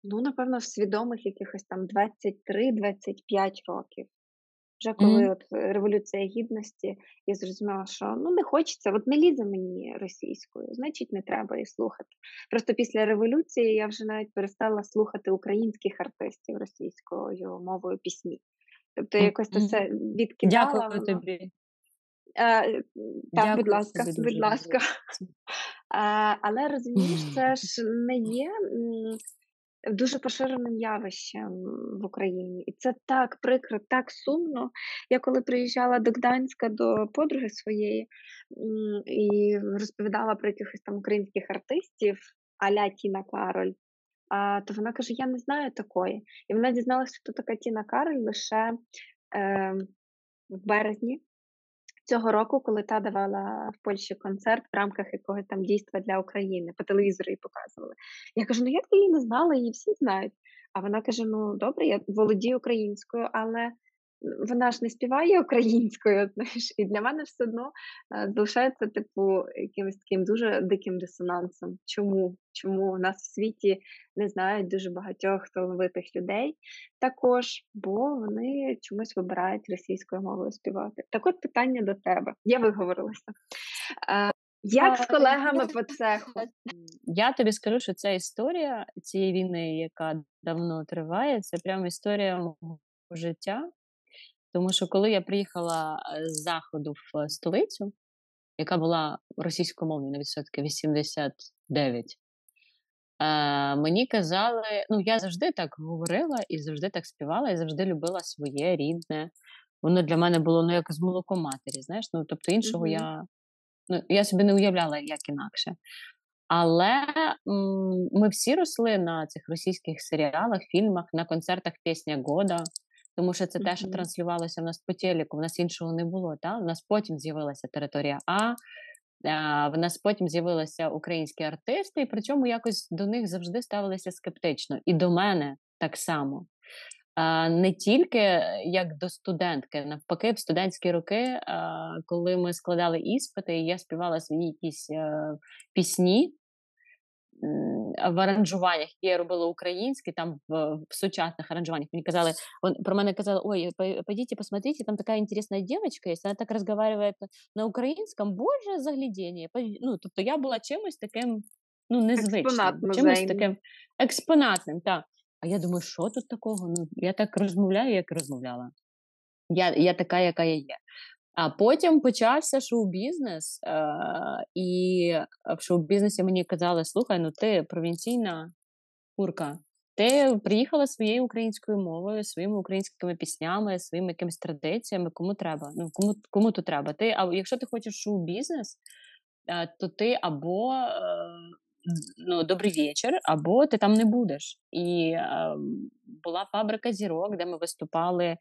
Ну, напевно, в свідомих якихось там 23-25 років. Вже коли mm. от Революція Гідності, я зрозуміла, що ну не хочеться, от не лізе мені російською, значить, не треба її слухати. Просто після революції я вже навіть перестала слухати українських артистів російською мовою пісні. Тобто якось це все відкидала. Дякую тобі. А, так, Дякую будь ласка, будь ласка. А, Але розумієш, це ж не є дуже поширеним явищем в Україні. І це так прикро, так сумно. Я коли приїжджала до Гданська до подруги своєї і розповідала про якихось там українських артистів, аля Тіна Кароль, а, то вона каже: Я не знаю такої. І вона дізналася, що така Тіна Кароль лише е, в березні цього року, коли та давала в Польщі концерт в рамках якогось там дійства для України, по телевізору її показували. Я кажу: ну як ти її не знала, її всі знають. А вона каже: Ну добре, я володію українською, але вона ж не співає українською, <laughs> знаєш, і для мене все одно е, залишається типу якимось таким дуже диким дисонансом. Чому? Чому у нас в світі не знають дуже багатьох талановитих людей також, бо вони чомусь вибирають російською мовою співати. Так от питання до тебе. Я виговорилася. Як з колегами по цеху? Я тобі скажу, що ця історія цієї війни, яка давно триває, це прямо історія мого життя. Тому що коли я приїхала е, з заходу в е, столицю, яка була російськомовною на відсотки 89, е, мені казали, ну я завжди так говорила і завжди так співала, і завжди любила своє рідне. Воно для мене було ну, як з молоком матері. Знаєш, ну тобто іншого mm-hmm. я ну, я собі не уявляла, як інакше. Але м- ми всі росли на цих російських серіалах, фільмах, на концертах Пісня Года, тому що це mm-hmm. те, що транслювалося в нас по телеку, в нас іншого не було. Та? У нас потім з'явилася територія А. В нас потім з'явилися українські артисти, і причому якось до них завжди ставилися скептично. І до мене так само не тільки як до студентки, навпаки, в студентські роки, коли ми складали іспити, і я співала свої якісь е, пісні. В аранжуваннях, які я робила українські, там в, в сучасних аранжуваннях. Мені казали, он, про мене казали, ой, пойдите, посмотрите, там така інтересна дівчинка є, вона так розмовляє на українському, боже, заглядіння. Ну, тобто я була чимось таким ну, незвичним, чимось таким експонатним. так. А я думаю, що тут такого? Ну, Я так розмовляю, як розмовляла. Я я така, яка я є. А потім почався шоу-бізнес, е, і в шоу-бізнесі мені казали: слухай, ну ти провінційна курка, ти приїхала своєю українською мовою, своїми українськими піснями, своїми якимись традиціями, кому треба. Ну, Кому кому то треба. Ти, а Якщо ти хочеш шоу-бізнес, то ти або е, ну, добрий вечір, або ти там не будеш. І е, була фабрика зірок, де ми виступали,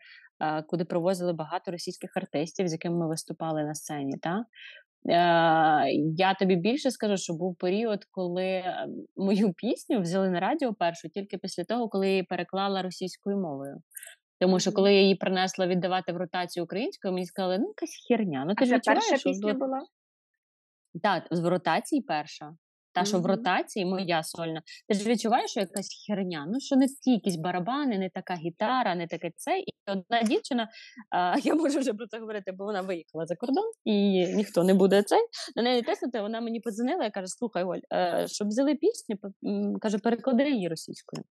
куди привозили багато російських артистів, з якими ми виступали на сцені. Та? Я тобі більше скажу, що був період, коли мою пісню взяли на радіо першу тільки після того, коли я її переклала російською мовою. Тому що коли я її принесла віддавати в ротацію українською, мені сказали, ну якась херня. Ну ти а ж відчуваєш, перша пісня була? Так, в ротації перша. Та, що в ротації моя сольна, ти ж відчуваєш, що якась херня. Ну, що не ті якісь барабани, не така гітара, не таке це. І одна дівчина, а, <laughs> я можу вже про це говорити, бо вона виїхала за кордон, і ніхто не буде цей. На неї тиснути, вона мені подзвонила і каже: Слухай, Оль, е, щоб взяли пісню, каже, переклади її російською.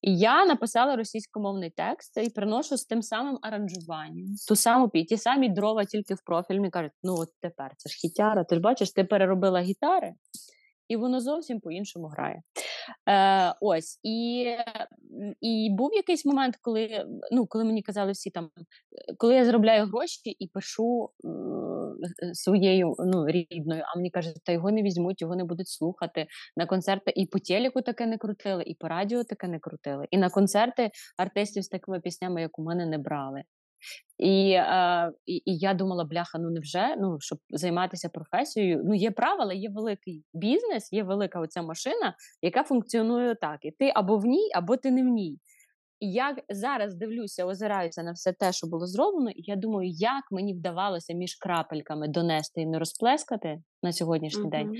І я написала російськомовний текст і приношу з тим самим аранжуванням, ту саму пі, ті самі дрова тільки в профіль. Мені кажуть, ну от тепер це ж хітяра. Ти ж бачиш, ти переробила гітари, і воно зовсім по-іншому грає. Е, Ось і і був якийсь момент, коли ну, коли мені казали всі там, коли я заробляю гроші і пишу е, своєю ну, рідною, а мені кажуть, та його не візьмуть, його не будуть слухати. На концерти і по телеку таке не крутили, і по радіо таке не крутили. І на концерти артистів з такими піснями, як у мене, не брали. І е, і, я думала, бляха, ну невже ну, щоб займатися професією? Ну, є правила, є великий бізнес, є велика оця машина, яка функціонує так. І ти або в ній, або ти не в ній. І я зараз дивлюся, озираюся на все те, що було зроблено, і я думаю, як мені вдавалося між крапельками донести і не розплескати на сьогоднішній uh-huh. день.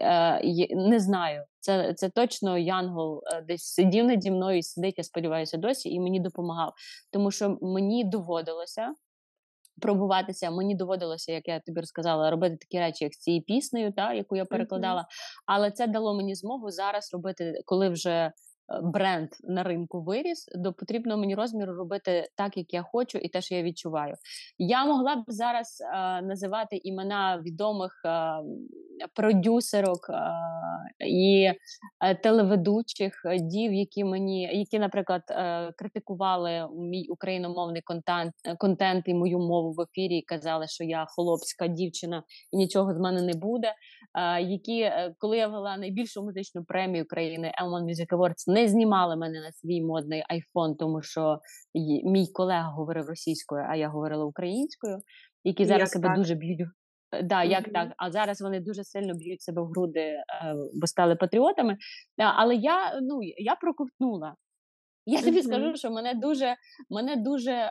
Е, Не знаю, це це точно Янгол е, десь сидів наді мною і сидить, я сподіваюся, досі, і мені допомагав. Тому що мені доводилося пробуватися, мені доводилося, як я тобі розказала, робити такі речі, як з цією піснею, та, яку я перекладала. Mm-hmm. Але це дало мені змогу зараз робити, коли вже бренд на ринку виріс, до потрібного мені розміру робити так, як я хочу, і те, що я відчуваю. Я могла б зараз е, називати імена відомих е, продюсерок е, і телеведучих дів, які мені, які, наприклад, критикували мій україномовний контент, контент і мою мову в ефірі, і казали, що я холопська дівчина і нічого з мене не буде. Які коли я вела найбільшу музичну премію країни Elman Music Awards, не знімали мене на свій модний айфон, тому що мій колега говорив російською, а я говорила українською, які зараз як себе так? дуже б'ють. Е, да, як mm-hmm. так, а зараз вони дуже сильно б'ють себе в груди, е, бо стали патріотами. Але я ну я проковтнула. Я тобі mm-hmm. скажу, що мене дуже мене дуже е,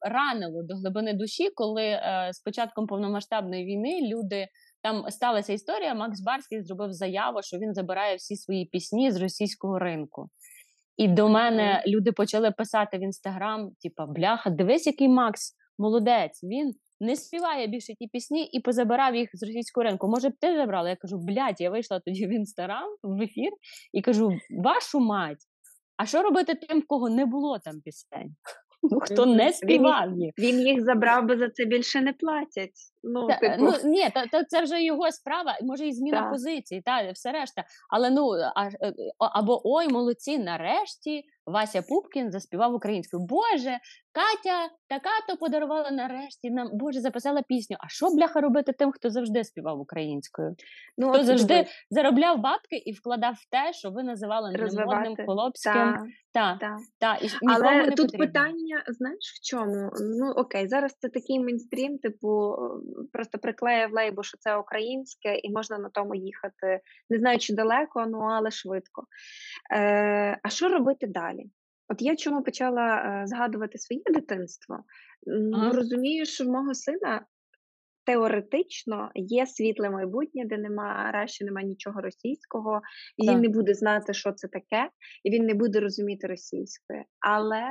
ранило до глибини душі, коли е, з початком повномасштабної війни люди там сталася історія. Макс Барський зробив заяву, що він забирає всі свої пісні з російського ринку. І до мене люди почали писати в інстаграм: типа, бляха, дивись, який Макс молодець. Він не співає більше ті пісні і позабирав їх з російського ринку. Може б ти забрала? Я кажу, блядь, я вийшла тоді в інстаграм в ефір і кажу: вашу мать, а що робити тим, в кого не було там пісень? Ну, хто не співав їх. Він їх забрав, бо за це більше не платять. Ну, та, типу. ну ні, та, та це вже його справа, може і зміна та. позиції, та все решта. Але ну а, е, або ой, молодці, нарешті Вася Пупкін заспівав українською. Боже, Катя така то подарувала нарешті нам. Боже, записала пісню. А що бляха робити тим, хто завжди співав українською? ну, Хто завжди дивись, заробляв бабки і вкладав в те, що ви називали немодним розвивати. Та, Та, та. та, і Але не тут потрібно. питання, знаєш, в чому? Ну окей, зараз це такий мейнстрім, типу, просто приклеїв лейбу, що це українське, і можна на тому їхати. Не знаю, чи далеко, ну але швидко. Е, а що робити далі? От я чому почала е, згадувати своє дитинство? М, Ага. Розумію, що в мого сина теоретично є світле майбутнє, де нема раще нема нічого російського, і він не буде знати, що це таке, і він не буде розуміти російської. Але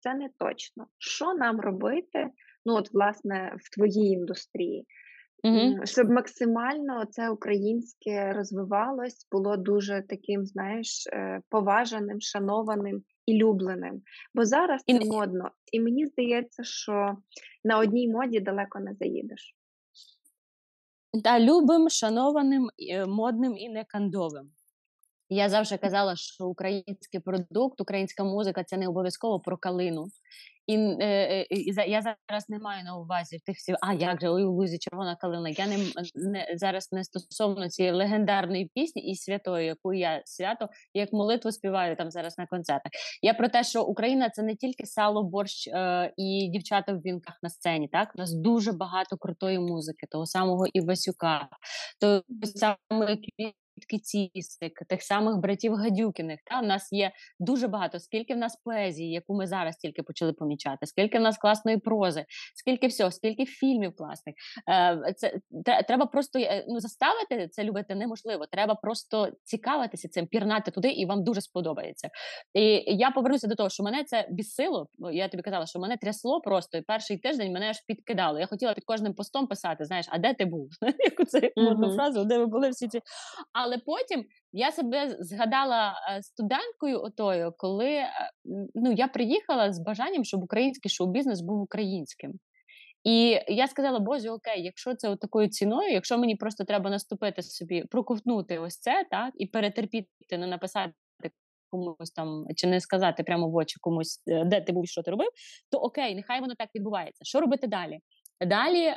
це не точно. Що нам робити? Ну, от, власне, в твоїй індустрії, М, щоб максимально це українське розвивалось, було дуже таким, знаєш, е, поважаним, шанованим і любленим. Бо зараз І це модно, і мені здається, що на одній моді далеко не заїдеш. Та любим, шанованим, е, модним і некандовим. Я завжди казала, що український продукт, українська музика це не обов'язково про калину. І, е, е, я зараз не маю на увазі тих всіх, а як же ой, у лузі червона калина. Я не, не зараз не стосовно цієї легендарної пісні і святої, яку я свято як молитву співаю там зараз на концертах. Я про те, що Україна це не тільки сало, борщ е, і дівчата в вінках на сцені. Так у нас дуже багато крутої музики, того самого Івасюка, того самого Квітки тих самих братів Гадюкіних. Та у нас є дуже багато. Скільки в нас поезії, яку ми зараз тільки почали помічати, скільки в нас класної прози, скільки всього, скільки фільмів класних. Е, Це треба просто е, ну заставити це любити неможливо. Треба просто цікавитися цим, пірнати туди, і вам дуже сподобається. І я повернуся до того, що мене це бісило. Я тобі казала, що мене трясло просто. І перший тиждень мене аж підкидало. Я хотіла під кожним постом писати: знаєш, а де ти був? <laughs> Яку це фразу, де ви були всі ці. Але потім я себе згадала е, студенткою, отою, коли е, ну я приїхала з бажанням, щоб український шоу-бізнес був українським. І я сказала, боже, окей, якщо це такою ціною, якщо мені просто треба наступити собі, проковтнути ось це, так, і перетерпіти, не написати комусь там, чи не сказати прямо в очі комусь, е, де ти був, що ти робив, то окей, нехай воно так відбувається. Що робити далі? Далі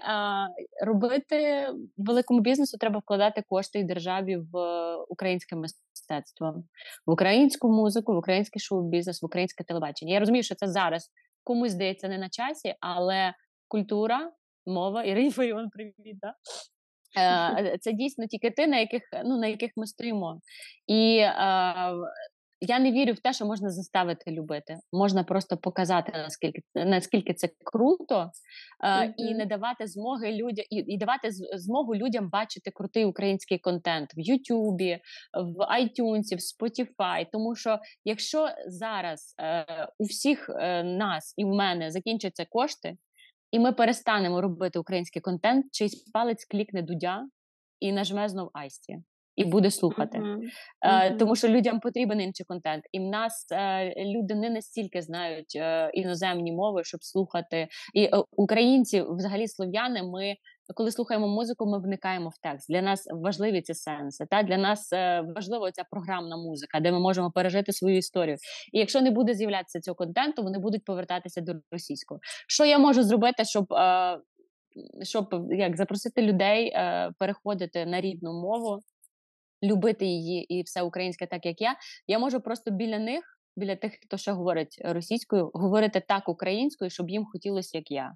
робити великому бізнесу треба вкладати кошти і державі в е, українське мистецтво, в українську музику, в український шоу-бізнес, в українське телебачення. Я розумію, що це зараз комусь здається не на часі, але культура, мова, Ірині Фаріон, привіт, да? Е, <laughs> Це дійсно тільки ти, на яких, ну, на яких ми стоїмо. І е, я не вірю в те, що можна заставити любити. Можна просто показати, наскільки, наскільки це круто, е, і не давати змоги людям, і, і давати змогу людям бачити крутий український контент в Ютубі, в iTunes, в Spotify. Тому що якщо зараз е, у всіх е, нас і в мене закінчаться кошти, і ми перестанемо робити український контент, чийсь палець клікне дудя і нажме знов Айсті. І буде слухати. Е, Мгм. тому що людям потрібен інший контент, і в нас е, люди не настільки знають е, іноземні мови, щоб слухати. І е, українці, взагалі слов'яни, ми коли слухаємо музику, ми вникаємо в текст. Для нас важливі ці сенси. Та для нас е, важлива ця програмна музика, де ми можемо пережити свою історію. І якщо не буде з'являтися цього контенту, вони будуть повертатися до російського. Що я можу зробити, щоб. Е, щоб як запросити людей е, переходити на рідну мову, любити її і все українське, так як я. Я можу просто біля них, біля тих, хто ще говорить російською, говорити так українською, щоб їм хотілося, як я.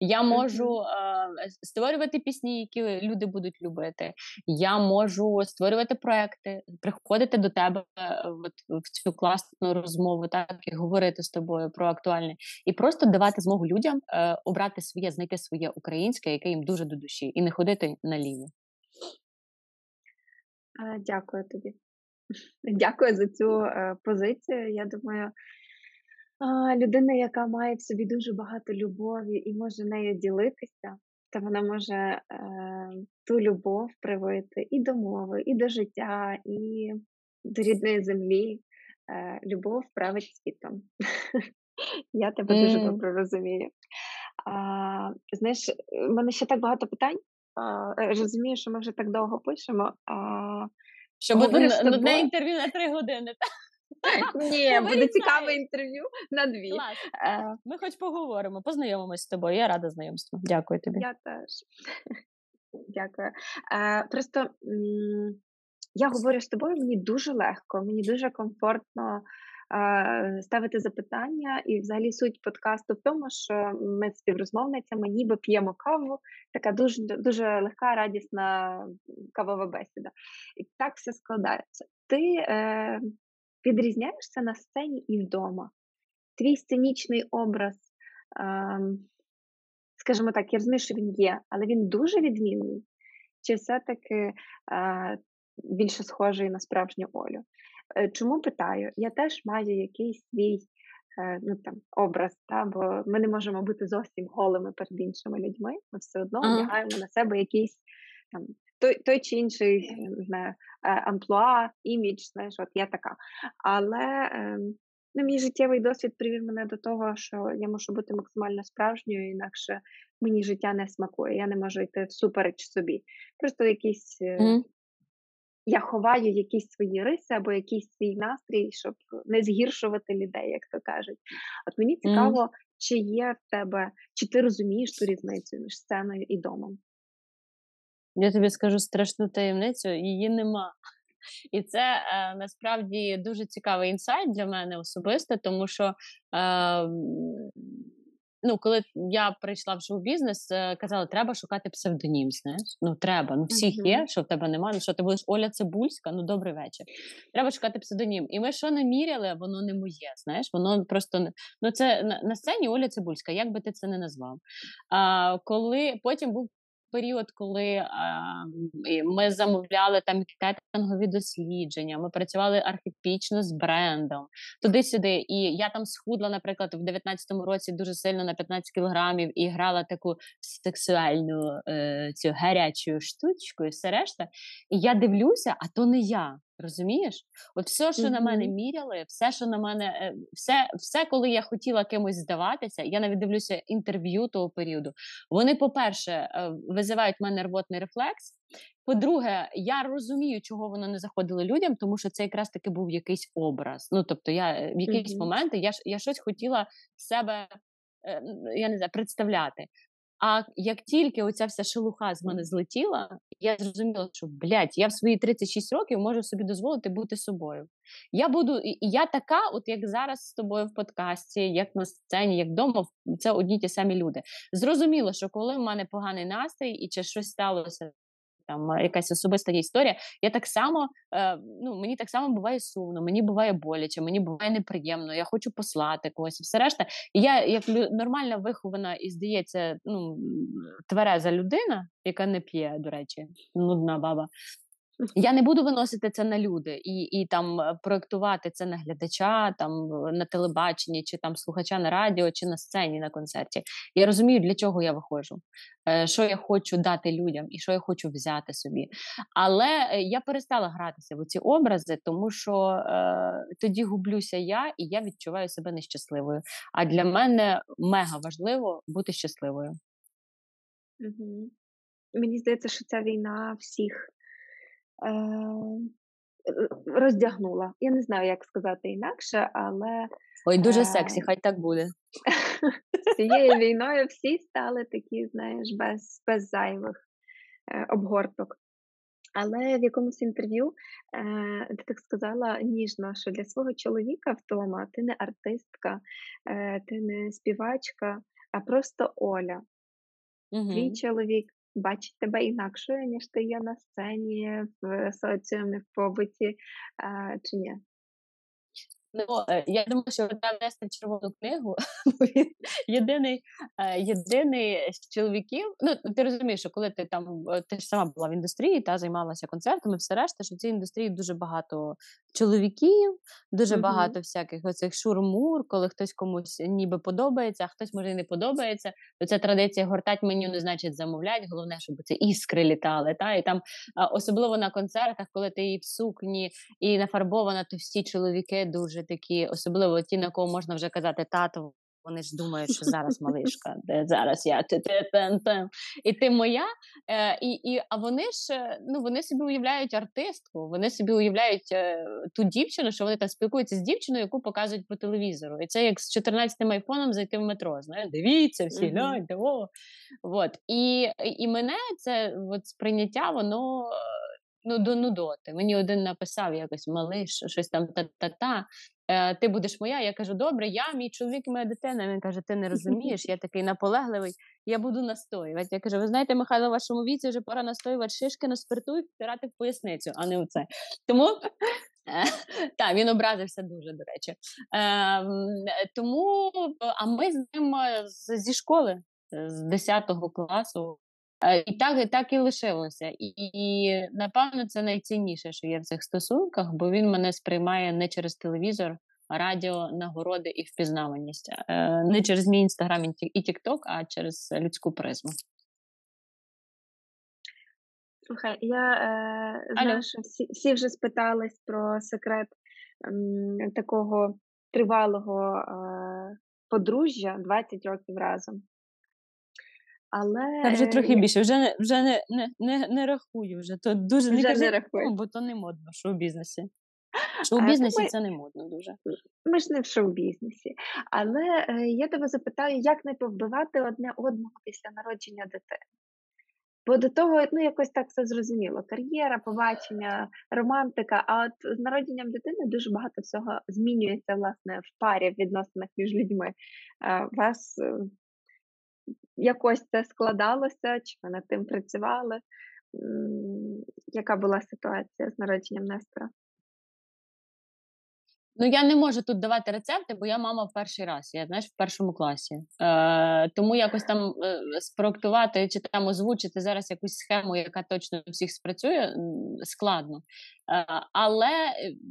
Я можу е, створювати пісні, які люди будуть любити. Я можу створювати проекти, приходити до тебе е, от, в цю класну розмову, так і говорити з тобою про актуальне, і просто давати змогу людям е, обрати своє, знайти своє українське, яке їм дуже до душі, і не ходити наліво. Дякую тобі. <laughs> Дякую за цю е, позицію. Я думаю, людина, яка має в собі дуже багато любові і може нею ділитися, то вона може е, ту любов привити і до мови, і до життя, і до рідної землі. Е, любов править світом. <laughs> Я тебе дуже добре розумію. А, Знаєш, в мене ще так багато питань. А, Розумію, що ми вже так довго пишемо. Що буде нудне інтерв'ю на три години. <laughs> Ні, буде цікаве інтерв'ю на дві. Е, Ми хоч поговоримо, познайомимось з тобою. Я рада знайомству. Дякую тобі. Я теж. <laughs> Дякую. Е, Просто я говорю з тобою, мені дуже легко, мені дуже комфортно е, ставити запитання, і взагалі суть подкасту в тому, що ми з співрозмовницями ніби п'ємо каву, така дуже дуже легка, радісна кавова бесіда. І так все складається. Ти е, відрізняєшся на сцені і вдома. Твій сценічний образ, е, скажімо так, я розумію, що він є, але він дуже відмінний. Чи все-таки е, більше схожий на справжню Олю? Е, чому питаю? Я теж маю якийсь свій е, ну, там, образ, та, бо ми не можемо бути зовсім голими перед іншими людьми. Ми все одно одягаємо на себе якийсь там той той чи інший не знаю, е, амплуа, імідж, знаєш, от я така. Але ем, ну, мій життєвий досвід привів мене до того, що я можу бути максимально справжньою, інакше мені життя не смакує. Я не можу йти всупереч собі. Просто якісь. Mm. Я ховаю якісь свої риси або якийсь свій настрій, щоб не згіршувати людей, як то кажуть. От мені цікаво, mm. чи є в тебе, чи ти розумієш ту різницю між сценою і домом? Я тобі скажу страшну таємницю, її нема. І це е, насправді дуже цікавий інсайт для мене особисто, тому що е, ну, коли я прийшла в шоу-бізнес, е, казали, треба шукати псевдонім. знаєш, Ну треба, ну всіх uh-huh. є, що в тебе немає. Ну що ти будеш Оля Цибульська? Ну добрий вечір. Треба шукати псевдонім. І ми що не міряли, воно не моє. Знаєш, воно просто ну це на, на сцені Оля Цибульська, як би ти це не назвав. А коли потім був період, коли ми замовляли там кетингові дослідження, ми працювали архетипічно з брендом туди-сюди. І я там схудла, наприклад, в 19-му році дуже сильно на 15 кілограмів і грала таку сексуальну е, цю гарячу штучку, і все решта. І я дивлюся, а то не я. Розумієш? От все, що mm-hmm. на мене міряли, все, що на мене, е, все, все, коли я хотіла кимось здаватися, я навіть дивлюся інтерв'ю того періоду. Вони, по-перше, е, визивають в мене рвотний рефлекс. По-друге, я розумію, чого воно не заходило людям, тому що це якраз таки був якийсь образ. Ну тобто, я е, в якісь mm-hmm. моменти я я щось хотіла себе я не знаю, представляти. А як тільки оця вся шелуха з мене злетіла, я зрозуміла, що блядь, я в свої 36 років можу собі дозволити бути собою. Я буду, я така, от як зараз з тобою в подкасті, як на сцені, як вдома, це одні ті самі люди. Зрозуміло, що коли в мене поганий настрій і чи щось сталося там якась особиста історія. Я так само, е, ну мені так само буває сумно, мені буває боляче, мені буває неприємно. Я хочу послати когось, все решта. І я, як нормальна вихована і здається, ну твереза людина, яка не п'є, до речі, нудна баба. Я не буду виносити це на люди і і там е, проектувати це на глядача, там на телебаченні, чи там слухача на радіо, чи на сцені на концерті. Я розумію, для чого я виходжу, е, що я хочу дати людям і що я хочу взяти собі. Але е, я перестала гратися в ці образи, тому що е, тоді гублюся я і я відчуваю себе нещасливою. А для мене мега важливо бути щасливою. Мені здається, що ця війна всіх роздягнула. Я не знаю, як сказати інакше, але. Ой, дуже сексі, хай так буде. З цією війною всі стали такі, знаєш, без без зайвих е, обгорток. Але в якомусь інтерв'ю е, ти так сказала ніжно, що для свого чоловіка вдома ти не артистка, е, ти не співачка, а просто Оля. Угу. Твій чоловік бачить тебе інакшою, ніж ти є на сцені, в соціумі, в побуті, чи ні? Ну, е, я думаю, що треба внести червону книгу. <laughs> Він єдиний е, єдиний з чоловіків. Ну ти розумієш, що коли ти там ти ж сама була в індустрії та займалася концертами, все решта, що в цій індустрії дуже багато чоловіків, дуже mm-hmm. багато всяких оцих шурмур, коли хтось комусь ніби подобається, а хтось може і не подобається. То ця традиція гортать меню не значить замовлять. Головне, щоб це іскри літали. Та і там особливо на концертах, коли ти і в сукні і нафарбована, то всі чоловіки дуже такі, особливо ті, на кого можна вже казати тато. Вони ж думають, що <laughs> зараз малишка, де зараз я і ти моя. Е, і, і, А вони ж е, ну вони собі уявляють артистку, вони собі уявляють е, ту дівчину, що вони там спілкуються з дівчиною, яку показують по телевізору. І це як з 14-м айфоном зайти в метро. Знаєш, дивіться, всі mm-hmm. о. От. І і мене це от, сприйняття, воно ну, до нудоти. Мені один написав якось малиш, щось там та-та-та. Е, ти будеш моя. Я кажу, добре, я, мій чоловік моя дитина. Він каже, ти не розумієш, я такий наполегливий, я буду настоювати. Я кажу, ви знаєте, Михайло, в вашому віці вже пора настоювати шишки на спирту і втирати в поясницю, а не оце. Тому <laughs> так, він образився дуже, до речі. Ем, тому, а ми з ним зі школи, з 10 класу. Е, і так і так і лишилося. І, і напевно це найцінніше, що є в цих стосунках, бо він мене сприймає не через телевізор, радіо, нагороди і впізнаваність, е, не через мій інстаграм і Тікток, а через людську призму. Слухай, я е, знаю, що всі всі вже спитались про секрет м, такого тривалого е, подружжя 20 років разом. Але Та вже трохи більше, вже не вже не, не, не, не рахую. Вже то дуже вже не, кажи, не рахую. бо то не модно в шоу-бізнесі. Шоу-бізнесі ми, це не модно дуже. Ми ж не в шоу-бізнесі. Але е, я тебе запитаю, як не повбивати одне одного після народження дитини? Бо до того ну, якось так все зрозуміло: кар'єра, побачення, романтика. А от з народженням дитини дуже багато всього змінюється власне в парі в відносинах між людьми. Е, вас е, якось це складалося, чи ви над тим працювали? Яка була ситуація з народженням Нестора? Ну, я не можу тут давати рецепти, бо я мама в перший раз, я знаєш, в першому класі. Е, Тому якось там е, спроектувати чи там озвучити зараз якусь схему, яка точно всіх спрацює, складно. Е, Але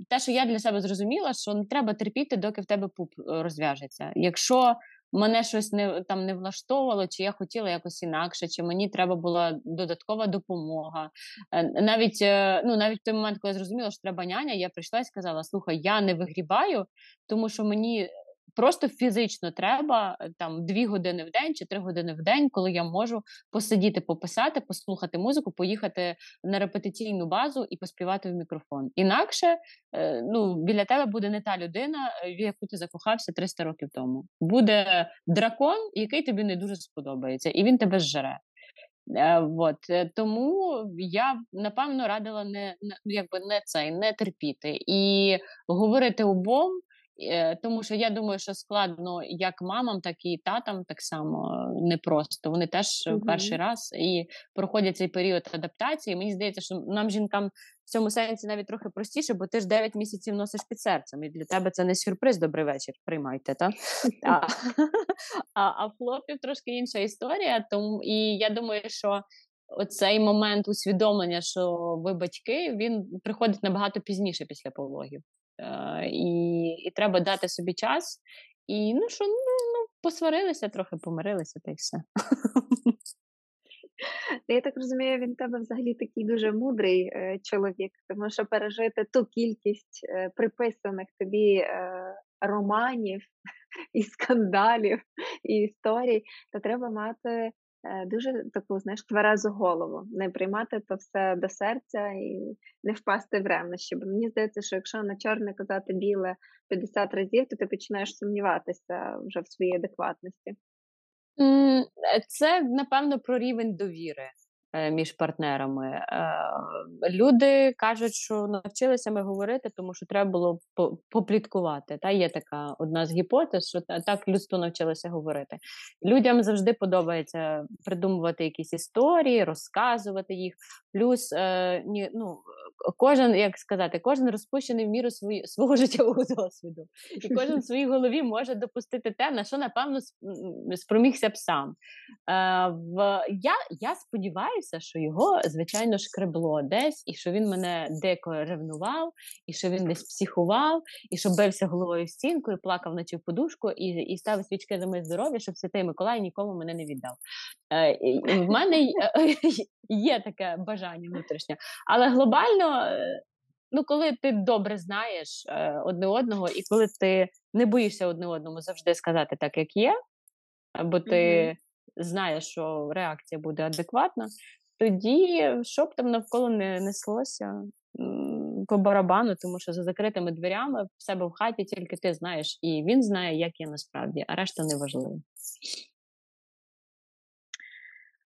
те, що я для себе зрозуміла, що не треба терпіти, доки в тебе пуп е, розв'яжеться. Якщо мене щось не там не влаштовувало, чи я хотіла якось інакше, чи мені треба була додаткова допомога. Е, навіть е, ну навіть в той момент, коли я зрозуміла, що треба няня, я прийшла і сказала: Слухай, я не вигрібаю, тому що мені Просто фізично треба е, там дві години в день чи три години в день, коли я можу посидіти, пописати, послухати музику, поїхати на репетиційну базу і поспівати в мікрофон. Інакше е, ну, біля тебе буде не та людина, е, в яку ти закохався 300 років тому. Буде дракон, який тобі не дуже сподобається, і він тебе зжере. Вот. Тому я напевно радила не якби не цей не терпіти і говорити обом. Е, тому що я думаю, що складно як мамам, так і татам так само непросто. Вони теж mm перший раз і проходять цей період адаптації. Мені здається, що нам жінкам в цьому сенсі навіть трохи простіше, бо ти ж 9 місяців носиш під серцем, і для тебе це не сюрприз. Добрий вечір. Приймайте, та а, <laughs> а, а хлопів трошки інша історія. Тому і я думаю, що. Оцей момент усвідомлення, що ви батьки, він приходить набагато пізніше після пологів. Е, і і треба дати собі час. І ну що, ну, ну посварилися, трохи помирилися, та й все. <laughs> Я так розумію, він тебе взагалі такий дуже мудрий е, чоловік, тому що пережити ту кількість е, приписаних тобі романів <laughs> і скандалів і історій, то треба мати дуже таку, знаєш, тверезу голову, не приймати то все до серця і не впасти в ревнощі. Бо мені здається, що якщо на чорне казати біле 50 разів, то ти починаєш сумніватися вже в своїй адекватності. Це напевно про рівень довіри. Е, між партнерами. Е, люди кажуть, що навчилися ми говорити, тому що треба було попліткувати. Та є така одна з гіпотез, що так людство навчилося говорити. Людям завжди подобається придумувати якісь історії, розказувати їх. Плюс е, ну, кожен, як сказати, кожен розпущений в міру свої, свого <laughs> життєвого досвіду, і кожен в своїй голові може допустити те, на що напевно спромігся б сам. Я я сподіваюся, що його, звичайно, шкребло десь, і що він мене деко ревнував, і що він десь психував, і що бився головою в стінку, і плакав ночі в подушку, і і ставив свічки за моє здоров'я, щоб Святий Миколай нікому мене не віддав. Е, і В мене <laughs> є таке бажання внутрішнє. Але глобально, е, ну коли ти добре знаєш е, одне одного, і коли ти не боїшся одне одному завжди сказати так, як є, бо ти mm-hmm. Знаєш, що реакція буде адекватна, тоді що б там навколо не неслося. По барабану, тому що за закритими дверями в себе в хаті тільки ти знаєш, і він знає, як є насправді, а решта не важливо.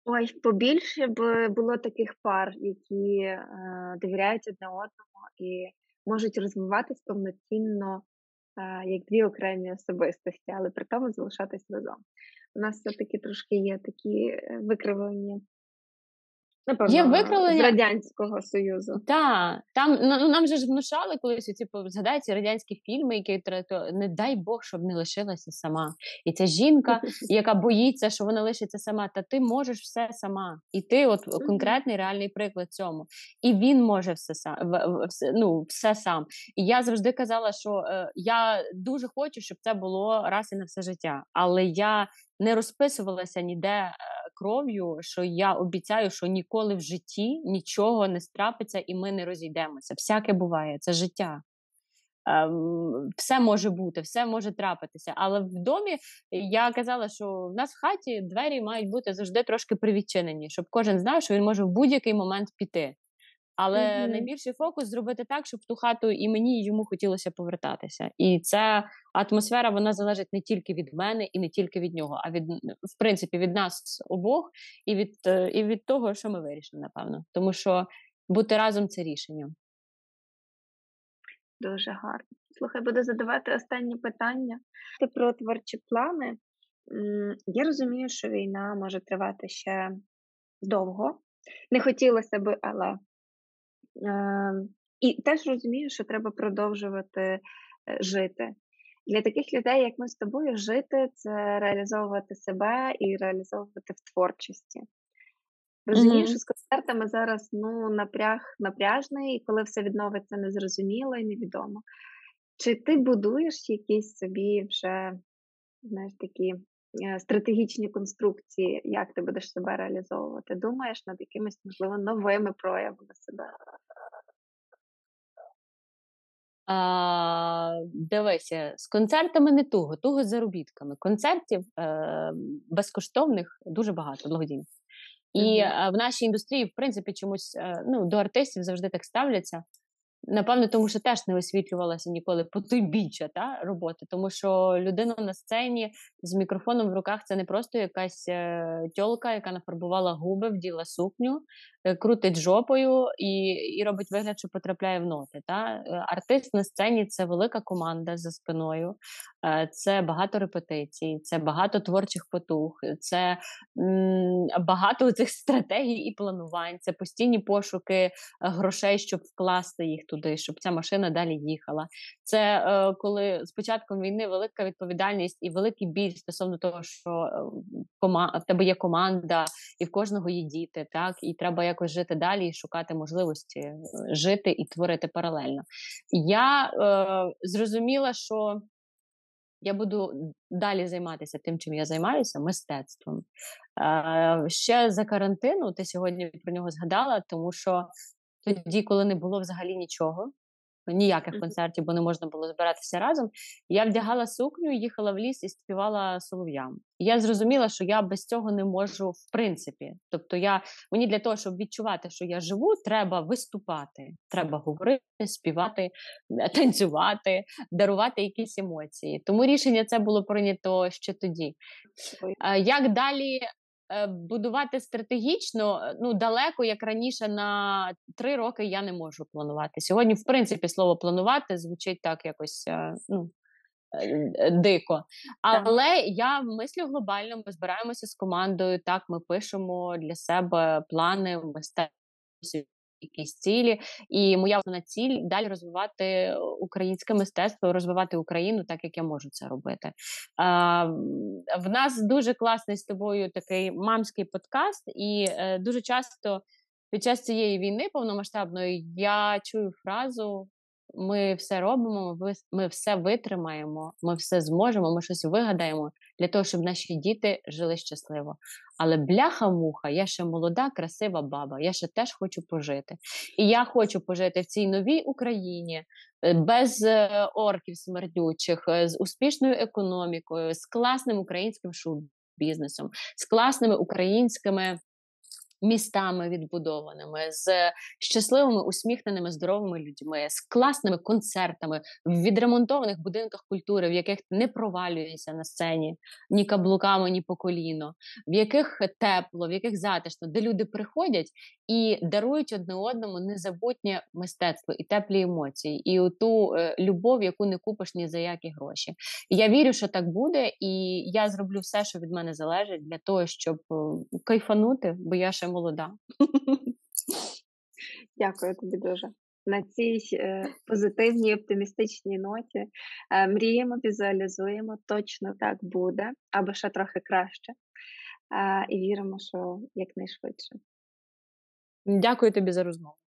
Ой, побільше б було таких пар, які е, довіряють одне одному і можуть розвиватись повноцінно е, як дві окремі особистості, але при тому залишатись разом. У нас все-таки трошки є такі е, викривлені Напевно, Є викривлення з Радянського Союзу. Так, там ну, нам же ж внушали колись типу, згадайте радянські фільми, які не дай Бог, щоб не лишилася сама. І ця жінка, <laughs> яка боїться, що вона лишиться сама, та ти можеш все сама. І ти, от конкретний реальний приклад цьому. І він може все сам ну, все сам. І я завжди казала, що е, я дуже хочу, щоб це було раз і на все життя. Але я не розписувалася ніде е, кров'ю, що я обіцяю, що ніколи в житті нічого не страпиться і ми не розійдемося. Всяке буває, це життя. Ем, все може бути, все може трапитися. Але в домі я казала, що в нас в хаті двері мають бути завжди трошки привідчинені, щоб кожен знав, що він може в будь-який момент піти. Але mm-hmm. найбільший фокус зробити так, щоб ту хату і мені і йому хотілося повертатися. І ця атмосфера вона залежить не тільки від мене і не тільки від нього, а від в принципі від нас обох і від е, і від того, що ми вирішили, напевно. Тому що бути разом це рішення. Дуже гарно. Слухай, буду задавати останні питання. Ти про творчі плани. Я розумію, що війна може тривати ще довго. Не хотілося би, але і теж розумію, що треба продовжувати е, жити. Для таких людей, як ми з тобою, жити це реалізовувати себе і реалізовувати в творчості. Розумію, mm-hmm. що з концертами зараз ну, напряг напряжний, і коли все відновиться незрозуміло і невідомо. Чи ти будуєш якісь собі вже знаєш, такі стратегічні конструкції, як ти будеш себе реалізовувати? Думаєш над якимись, можливо, новими проявами себе? А, Дивися, з концертами не туго, туго з заробітками. Концертів е, безкоштовних дуже багато, благодійних. І mm-hmm. в нашій індустрії, в принципі, чомусь е, ну, до артистів завжди так ставляться. Напевно, тому що теж не освітлювалася ніколи потойбіччя та роботи, тому що людина на сцені з мікрофоном в руках це не просто якась е, тьолка, яка нафарбувала губи, вділа сукню, крутить жопою і і робить вигляд, що потрапляє в ноти. Та? Е, артист на сцені це велика команда за спиною, це багато репетицій, це багато творчих потуг, це багато <laughs> цих стратегій і планувань, це постійні пошуки грошей, щоб вкласти їх туди, щоб ця машина далі їхала. Це е, коли з початком війни велика відповідальність і великий біль стосовно того, що е, в тебе є команда, і в кожного є діти, так і треба якось жити далі і шукати можливості е, жити і творити паралельно. Я е, зрозуміла, що. Я буду далі займатися тим, чим я займаюся, мистецтвом. Е, Ще за карантину ти сьогодні про нього згадала, тому що тоді, коли не було взагалі нічого, ніяких концертів, бо не можна було збиратися разом. Я вдягала сукню, їхала в ліс і співала солов'ям. І я зрозуміла, що я без цього не можу в принципі. Тобто, я мені для того, щоб відчувати, що я живу, треба виступати, треба говорити, співати, танцювати, дарувати якісь емоції. Тому рішення це було прийнято ще тоді. Як далі Е, будувати стратегічно е, ну далеко, як раніше, на три роки я не можу планувати. Сьогодні, в принципі, слово планувати звучить так якось е, ну. Дико, але так. я мислю глобально. Ми збираємося з командою. Так, ми пишемо для себе плани мистецтва якісь цілі. І моя основна ціль далі розвивати українське мистецтво, розвивати Україну так, як я можу це робити. А, В нас дуже класний з тобою такий мамський подкаст, і е, дуже часто під час цієї війни повномасштабної я чую фразу. Ми все робимо, ми все витримаємо, ми все зможемо, ми щось вигадаємо для того, щоб наші діти жили щасливо. Але бляха-муха, я ще молода, красива баба, я ще теж хочу пожити. І я хочу пожити в цій новій Україні е, без е, орків смердючих, е, з успішною економікою, з класним українським шоу-бізнесом, з класними українськими містами відбудованими, з щасливими, усміхненими, здоровими людьми, з класними концертами в відремонтованих будинках культури, в яких не провалюєшся на сцені ні каблуками, ні по коліно, в яких тепло, в яких затишно, де люди приходять і дарують одне одному незабутнє мистецтво і теплі емоції, і ту е, любов, яку не купиш ні за які гроші. Я вірю, що так буде, і я зроблю все, що від мене залежить, для того, щоб е, кайфанути, бо я ще молода. Дякую тобі дуже. На цій е, позитивній оптимістичній ноті е, мріємо, візуалізуємо, точно так буде, або ще трохи краще. Е, і віримо, що якнайшвидше. Дякую тобі за розмову.